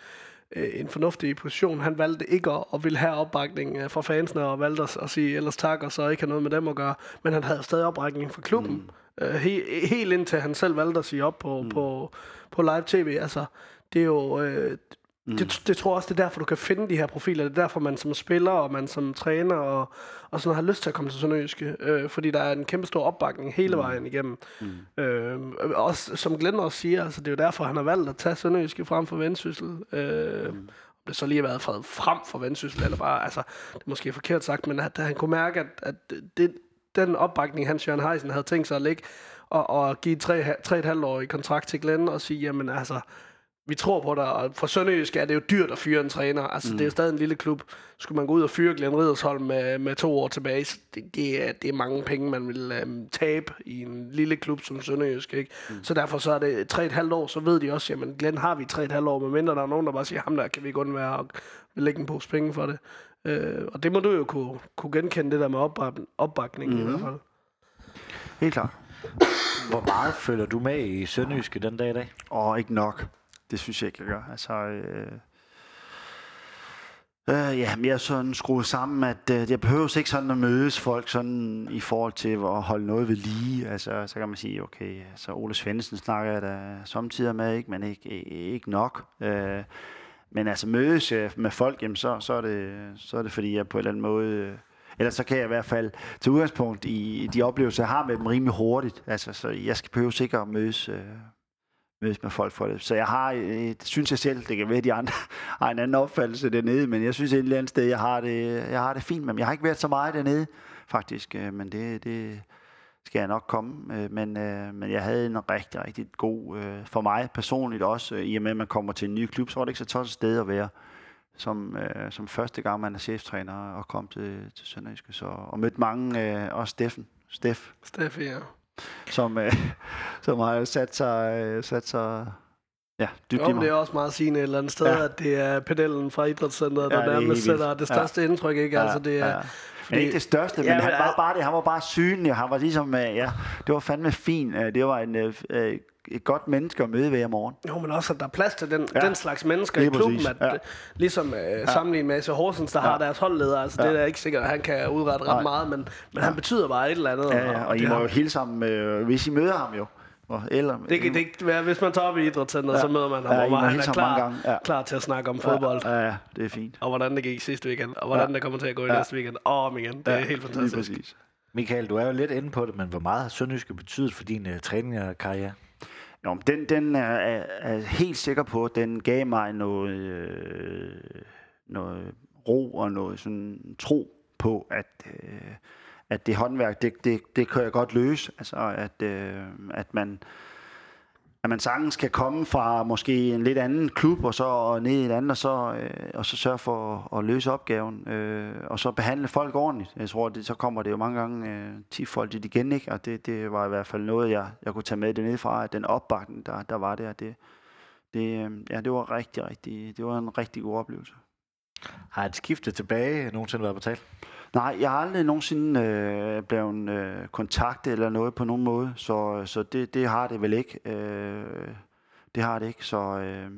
en fornuftig position. Han valgte ikke at, at ville have opbakning øh, fra fansene og valgte at, at sige ellers tak, og så ikke have noget med dem at gøre. Men han havde stadig opbakning fra klubben. Mm. He, helt indtil han selv valgte at sige op på, mm. på, på live tv. Altså, det er jo... Øh, Mm. Det, det tror jeg også, det er derfor, du kan finde de her profiler. Det er derfor, man som spiller og man som træner og, og sådan har lyst til at komme til Sønderjyske. Øh, fordi der er en kæmpe stor opbakning hele mm. vejen igennem. Mm. Øh, også, som Glenn også siger, altså, det er jo derfor, han har valgt at tage Sønderjyske frem for Vendsyssel. Øh, mm. Det så lige været frem for Vendsyssel, eller bare, altså, det er måske forkert sagt, men at, at han kunne mærke, at, at det, den opbakning, Hans Jørgen Heisen havde tænkt sig at lægge, og, og give tre, tre et halvt år i kontrakt til Glenn og sige, jamen altså, vi tror på dig, og for Sønderjysk er det jo dyrt at fyre en træner. Altså, mm. det er jo stadig en lille klub. Skulle man gå ud og fyre Glenn Ridersholm med, med to år tilbage, så det, det, er, det er mange penge, man vil um, tabe i en lille klub som Sønderjysk. Ikke? Mm. Så derfor så er det tre et halvt år, så ved de også, jamen Glenn har vi tre et halvt år, medmindre der er nogen, der bare siger, ham der kan vi godt være og vil lægge en pose penge for det. Uh, og det må du jo kunne, kunne genkende, det der med opbakning mm. i hvert fald. Helt klart. Hvor meget følger du med i Sønderjyske den dag i dag? Åh, ikke nok. Det synes jeg ikke, jeg gør. Altså, øh, øh, ja, jeg er sådan skruet sammen, at øh, jeg behøver ikke sådan at mødes folk sådan i forhold til at holde noget ved lige. Altså, så kan man sige, okay, så Ole Svendsen snakker jeg da samtidig med, ikke, men ikke, ikke nok. Øh, men altså mødes med folk, jamen, så, så, er det, så er det fordi, jeg på en eller anden måde... Øh, Ellers så kan jeg i hvert fald tage udgangspunkt i de oplevelser, jeg har med dem rimelig hurtigt. Altså, så jeg skal behøve sikkert at mødes, øh, mødes med folk for det. Så jeg har, øh, synes jeg selv, det kan være, at de andre har en anden opfattelse dernede, men jeg synes et eller andet sted, jeg har det, jeg har det fint med dem. Jeg har ikke været så meget dernede, faktisk, øh, men det, det skal jeg nok komme. Øh, men, øh, men jeg havde en rigtig, rigtig god, øh, for mig personligt også, øh, i og med, at man kommer til en ny klub, så var det ikke så tosset sted at være som, øh, som første gang, man er cheftræner og kom til, til Sønderjyske. Så, og mødte mange, øh, også Steffen. Steff. Steff, ja. Som, øh, som har sat sig, øh, sat sig Ja, dybt jo, det er også meget sigende et eller andet sted, ja. at det er pedellen fra idrætscenteret, der ja, nærmest sætter det største ja. indtryk, ikke? Altså, det er, ja. Fordi, men ikke det største, men ja, han var bare det, han var bare synlig, han var ligesom, øh, ja, det var fandme fint, øh, det var en øh, et godt menneske at møde ved i morgen. Jo, men også, at der er plads til den, ja. den slags mennesker Lige i klubben, præcis. at ja. ligesom øh, ja. sammenlignet med AC Horsens, der ja. har deres holdleder, altså ja. det er ikke sikkert, at han kan udrette ret Nej. meget, men, men ja. han betyder bare et eller andet. Ja, ja. og, og I må jo hilse ham, øh, hvis I møder ham jo. Eller, det kan det ikke være, hvis man tager op i idrætscenteret, ja. så møder man ham, ja, og han er klar, gange. Ja. klar til at snakke om fodbold. Ja, ja, det er fint. Og hvordan det gik sidste weekend, og hvordan ja. det kommer til at gå i ja. næste weekend, og om igen. Det ja, er helt fantastisk. præcis. Michael, du er jo lidt inde på det, men hvor meget har Sønderjyske betydet for din uh, Nå, men den, den er, er, er helt sikker på, at den gav mig noget, øh, noget ro og noget sådan tro på, at, øh, at det håndværk, det, det, det kan jeg godt løse. Altså, at, øh, at man at man sagtens kan komme fra måske en lidt anden klub, og så ned i et andet, og så, øh, og så sørge for at, at løse opgaven, øh, og så behandle folk ordentligt. Jeg tror, det, så kommer det jo mange gange øh, 10 folk igen, ikke? og det, det var i hvert fald noget, jeg, jeg kunne tage med det ned fra, at den opbakning, der, der var der, det, det, øh, ja, det var rigtig, rigtig, det var en rigtig god oplevelse. Har et skifte tilbage nogensinde været på tale? Nej, jeg har aldrig nogensinde øh, blevet øh, kontaktet eller noget på nogen måde, så, øh, så det, det har det vel ikke. Øh, det har det ikke, så... Øh,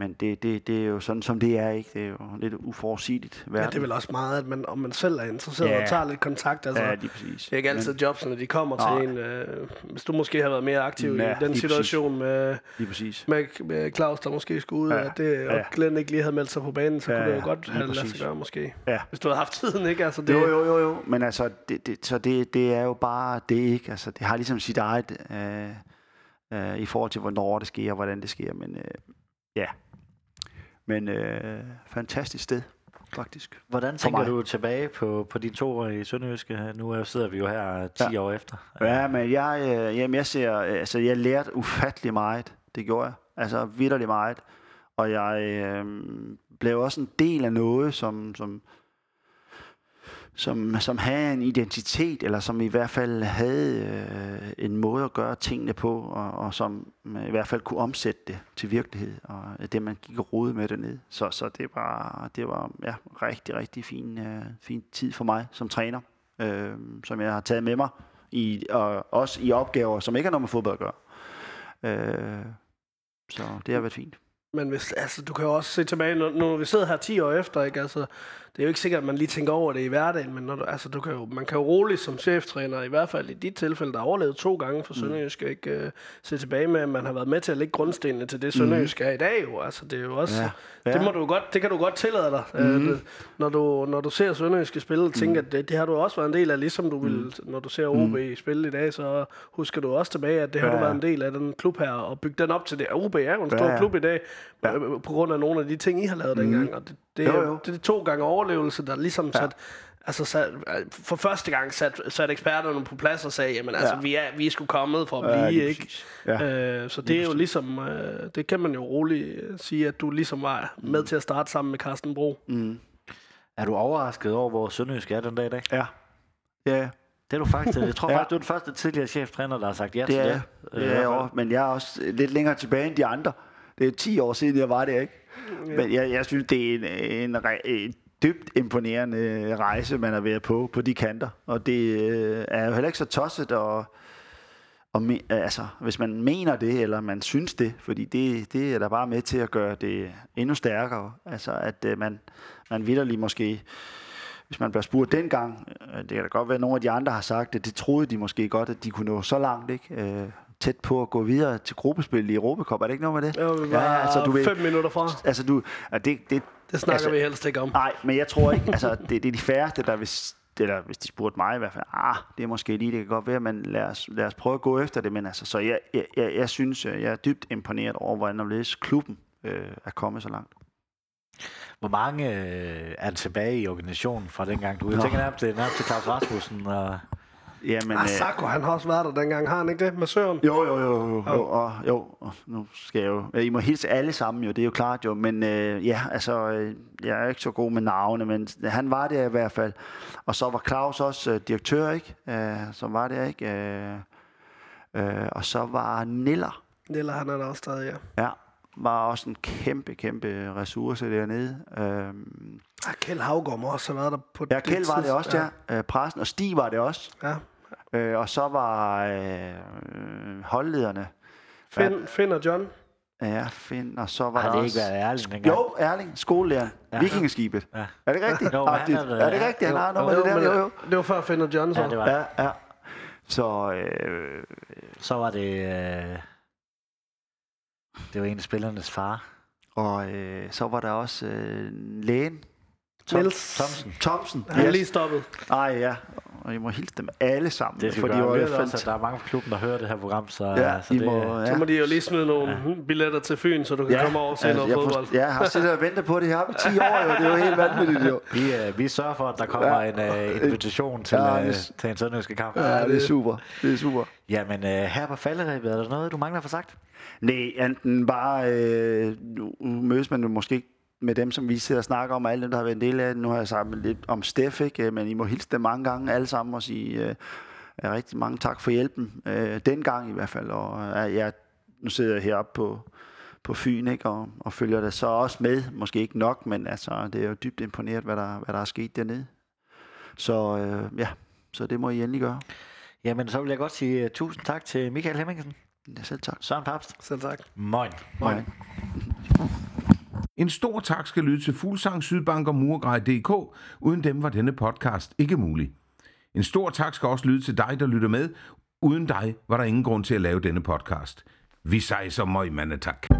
men det, det, det er jo sådan, som det er, ikke? Det er jo lidt uforudsigeligt. Ja, det er vel også meget, at man, om man selv er interesseret Ja. og tager lidt kontakt. Altså, Ja, lige præcis. det er ikke altid jobsene, de kommer Nej. til en. Øh, hvis du måske har været mere aktiv Ja, i den situation med, Lige præcis. med, med Claus, der måske skulle ud, Ja, at det, og ja. Glenn ikke lige havde meldt sig på banen, så Ja, kunne det jo godt have ladet sig gøre måske. Ja. Hvis du havde haft tiden, ikke? Altså, det, Jo, jo, jo, jo. Men altså, det, det, så det, det er jo bare det, ikke? Altså, det har ligesom sit eget øh, øh, i forhold til, hvornår det sker og hvordan det sker. Men øh, ja. Men øh, fantastisk sted, faktisk. Hvordan tænker du tilbage på, på dine to år i Sønderjyske? Nu er- sidder vi jo her 10 Ja. år efter. Ja, men jeg, øh, jamen, jeg ser, altså, jeg lærte ufattelig meget. Det gjorde jeg. Altså, vidderligt meget. Og jeg øh, blev også en del af noget, som, som, som, som havde en identitet, eller som i hvert fald havde øh, en måde at gøre tingene på, og, og som øh, i hvert fald kunne omsætte det til virkelighed, og det man gik og rode med dernede. Så, så det var, det var ja, rigtig, rigtig fin, øh, fin tid for mig som træner, øh, som jeg har taget med mig, i, og også i opgaver, som ikke har noget med fodbold at gøre. Øh, så det har været fint. Men hvis, altså, du kan jo også se tilbage, når, når vi sidder her 10 år efter, ikke? Altså, det er jo ikke sikkert, at man lige tænker over det i hverdagen, men når du, altså, du kan jo, man kan jo roligt som cheftræner, i hvert fald i dit tilfælde, der har overlevet to gange for Sønderjysk, ikke? Øh, se tilbage med, at man har været med til at lægge grundstenene til det, Sønderjysk er i dag jo. Altså, det er jo også, Ja. ja. Det, må du godt, det kan du godt tillade dig, mm. øh, når, du, når du ser Sønderjyske spille, og tænker, at det, det har du også været en del af, ligesom du vil, når du ser OB spille i dag, så husker du også tilbage, at det har Ja, du ja. været en del af den klub her, og bygge den op til det. OB er jo en stor Ja, klub i dag, Ja. ja. på grund af nogle af de ting, I har lavet mm. dengang. Og det, det, er, Jo, jo, det er to gange overlevelse, der ligesom ja. sat, altså sat, for første gang sat, sat eksperterne på plads og sagde, jamen altså, Ja. vi er, vi er sgu kommet for at Ja, blive, lige ikke? præcis. Ja. Øh, så det er jo ligesom, øh, det kan man jo roligt øh, sige, at du ligesom var med til at starte sammen med Carsten Bro. Mm. Er du overrasket over, hvor Sønderjysk er den dag i dag? Ja. Ja, Det er du faktisk. Jeg tror Ja. faktisk, du er den første tidligere cheftræner, der har sagt ja til det er, det. det Øh, er jeg men jeg er også lidt længere tilbage end de andre. Det er 10 år siden, jeg var der, ikke? Men jeg, jeg synes, det er en, en, en dybt imponerende rejse, man har været på, på de kanter. Og det øh, er jo heller ikke så tosset, og, og me, altså, hvis man mener det, eller man synes det, fordi det, det er da bare med til at gøre det endnu stærkere. Altså, at øh, man, man vidderlig måske hvis man bliver spurgt dengang, øh, det kan da godt være, at nogle af de andre har sagt det, det troede de måske godt, at de kunne nå så langt, ikke? Øh, tæt på at gå videre til gruppespil i Europacup. Er det ikke noget med det? Var ja, altså, du fem minutter fra. Altså, du, det, det, Det snakker altså, vi helst ikke om. Nej, men jeg tror ikke, altså, det, det er de færreste, der hvis, eller hvis de spurgte mig i hvert fald, ah, det er måske lige, det kan godt være, men lad os, lad os prøve at gå efter det. Men altså, så jeg, jeg, jeg, jeg synes, øh, jeg er dybt imponeret over, hvordan omledes klubben øh, er kommet så langt. Hvor mange øh, er tilbage i organisationen fra dengang? Du jeg Nå. tænker nærmest, det er nærmest til Claus Rasmussen. Og, Jamen, Ah, øh, Sako, han har også været der dengang, har han ikke det? Med Søren? Jo, jo, jo, jo, jo, og, jo, og nu skal jeg jo, I må hilse alle sammen jo, det er jo klart jo, men øh, ja, altså, øh, jeg er ikke så god med navne, men han var der i hvert fald, og så var Claus også øh, direktør, ikke, øh, som var der, ikke, øh, øh, og så var Niller, Eller han er der også stadig, ja. ja, var også en kæmpe, kæmpe ressource dernede. Øh, Ah, Kjeld Havgård må også have været der på ja, Kjeld var det også, ja, øh, pressen, og Stig var det også, ja. øh, og så var øh, holdlederne, Finn, Finn og John. ja, Finn, og så var har det også... ikke været ærligt dengang? Jo, Erling, skolelæreren. Ja. Ja. Vikingeskibet. Ja. Er det rigtigt? Jo, han Agtigt. er- er det ja, rigtigt? Han jo, har med det der? Jo, jo. det var før Finn og John, så. Ja, det var det. Ja, ja. Så, øh, Så var det... Øh, det var en af spillernes far. og øh, så var der også øh, lægen. Tom, Niels. Thomsen. Thomsen. Han er lige stoppet. Ej, ja. Og I må hilse dem alle sammen. Det skal for vi de gøre. Jeg jo ved også, at fandt... der er mange på klubben, der hører det her program, så, Ja, så I det, må, Så ja. må de jo lige smide nogle ja. billetter til Fyn, så du kan ja. komme over og se altså, noget jeg, fodbold. forst- jeg har siddet og ventet på det her i 10 år, jo. Det er jo helt vanvittigt, jo. vi, øh, vi sørger for, at der kommer Ja. en øh, invitation til, Ja, øh, til en sønderjyske kamp. Ja, det er super. Det er super. Jamen, øh, her på falderæbet, er der noget, du mangler for sagt? Nej, enten bare, øh, nu mødes man jo måske ikke med dem, som vi sidder og snakker om, og alle dem, der har været en del af det. Nu har jeg sagt lidt om Steff, ikke? men I må hilse dem mange gange alle sammen og sige øh, øh, rigtig mange tak for hjælpen. Øh, dengang i hvert fald. Og øh, jeg, nu sidder jeg heroppe på, på Fyn ikke? Og, og følger det så også med. Måske ikke nok, men altså, det er jo dybt imponeret, hvad der, hvad der er sket dernede. Så øh, ja, så det må I endelig gøre. Jamen, så vil jeg godt sige uh, tusind tak til Michael Hemmingsen, Ja, selv tak. Søren Papst, Selv tak. Moin. Moin. En stor tak skal lyde til Fuglsang, Sydbank og Murgrej.dk. Uden dem var denne podcast ikke mulig. En stor tak skal også lyde til dig, der lytter med. Uden dig var der ingen grund til at lave denne podcast. Vi sejser møg, mandetak. tak.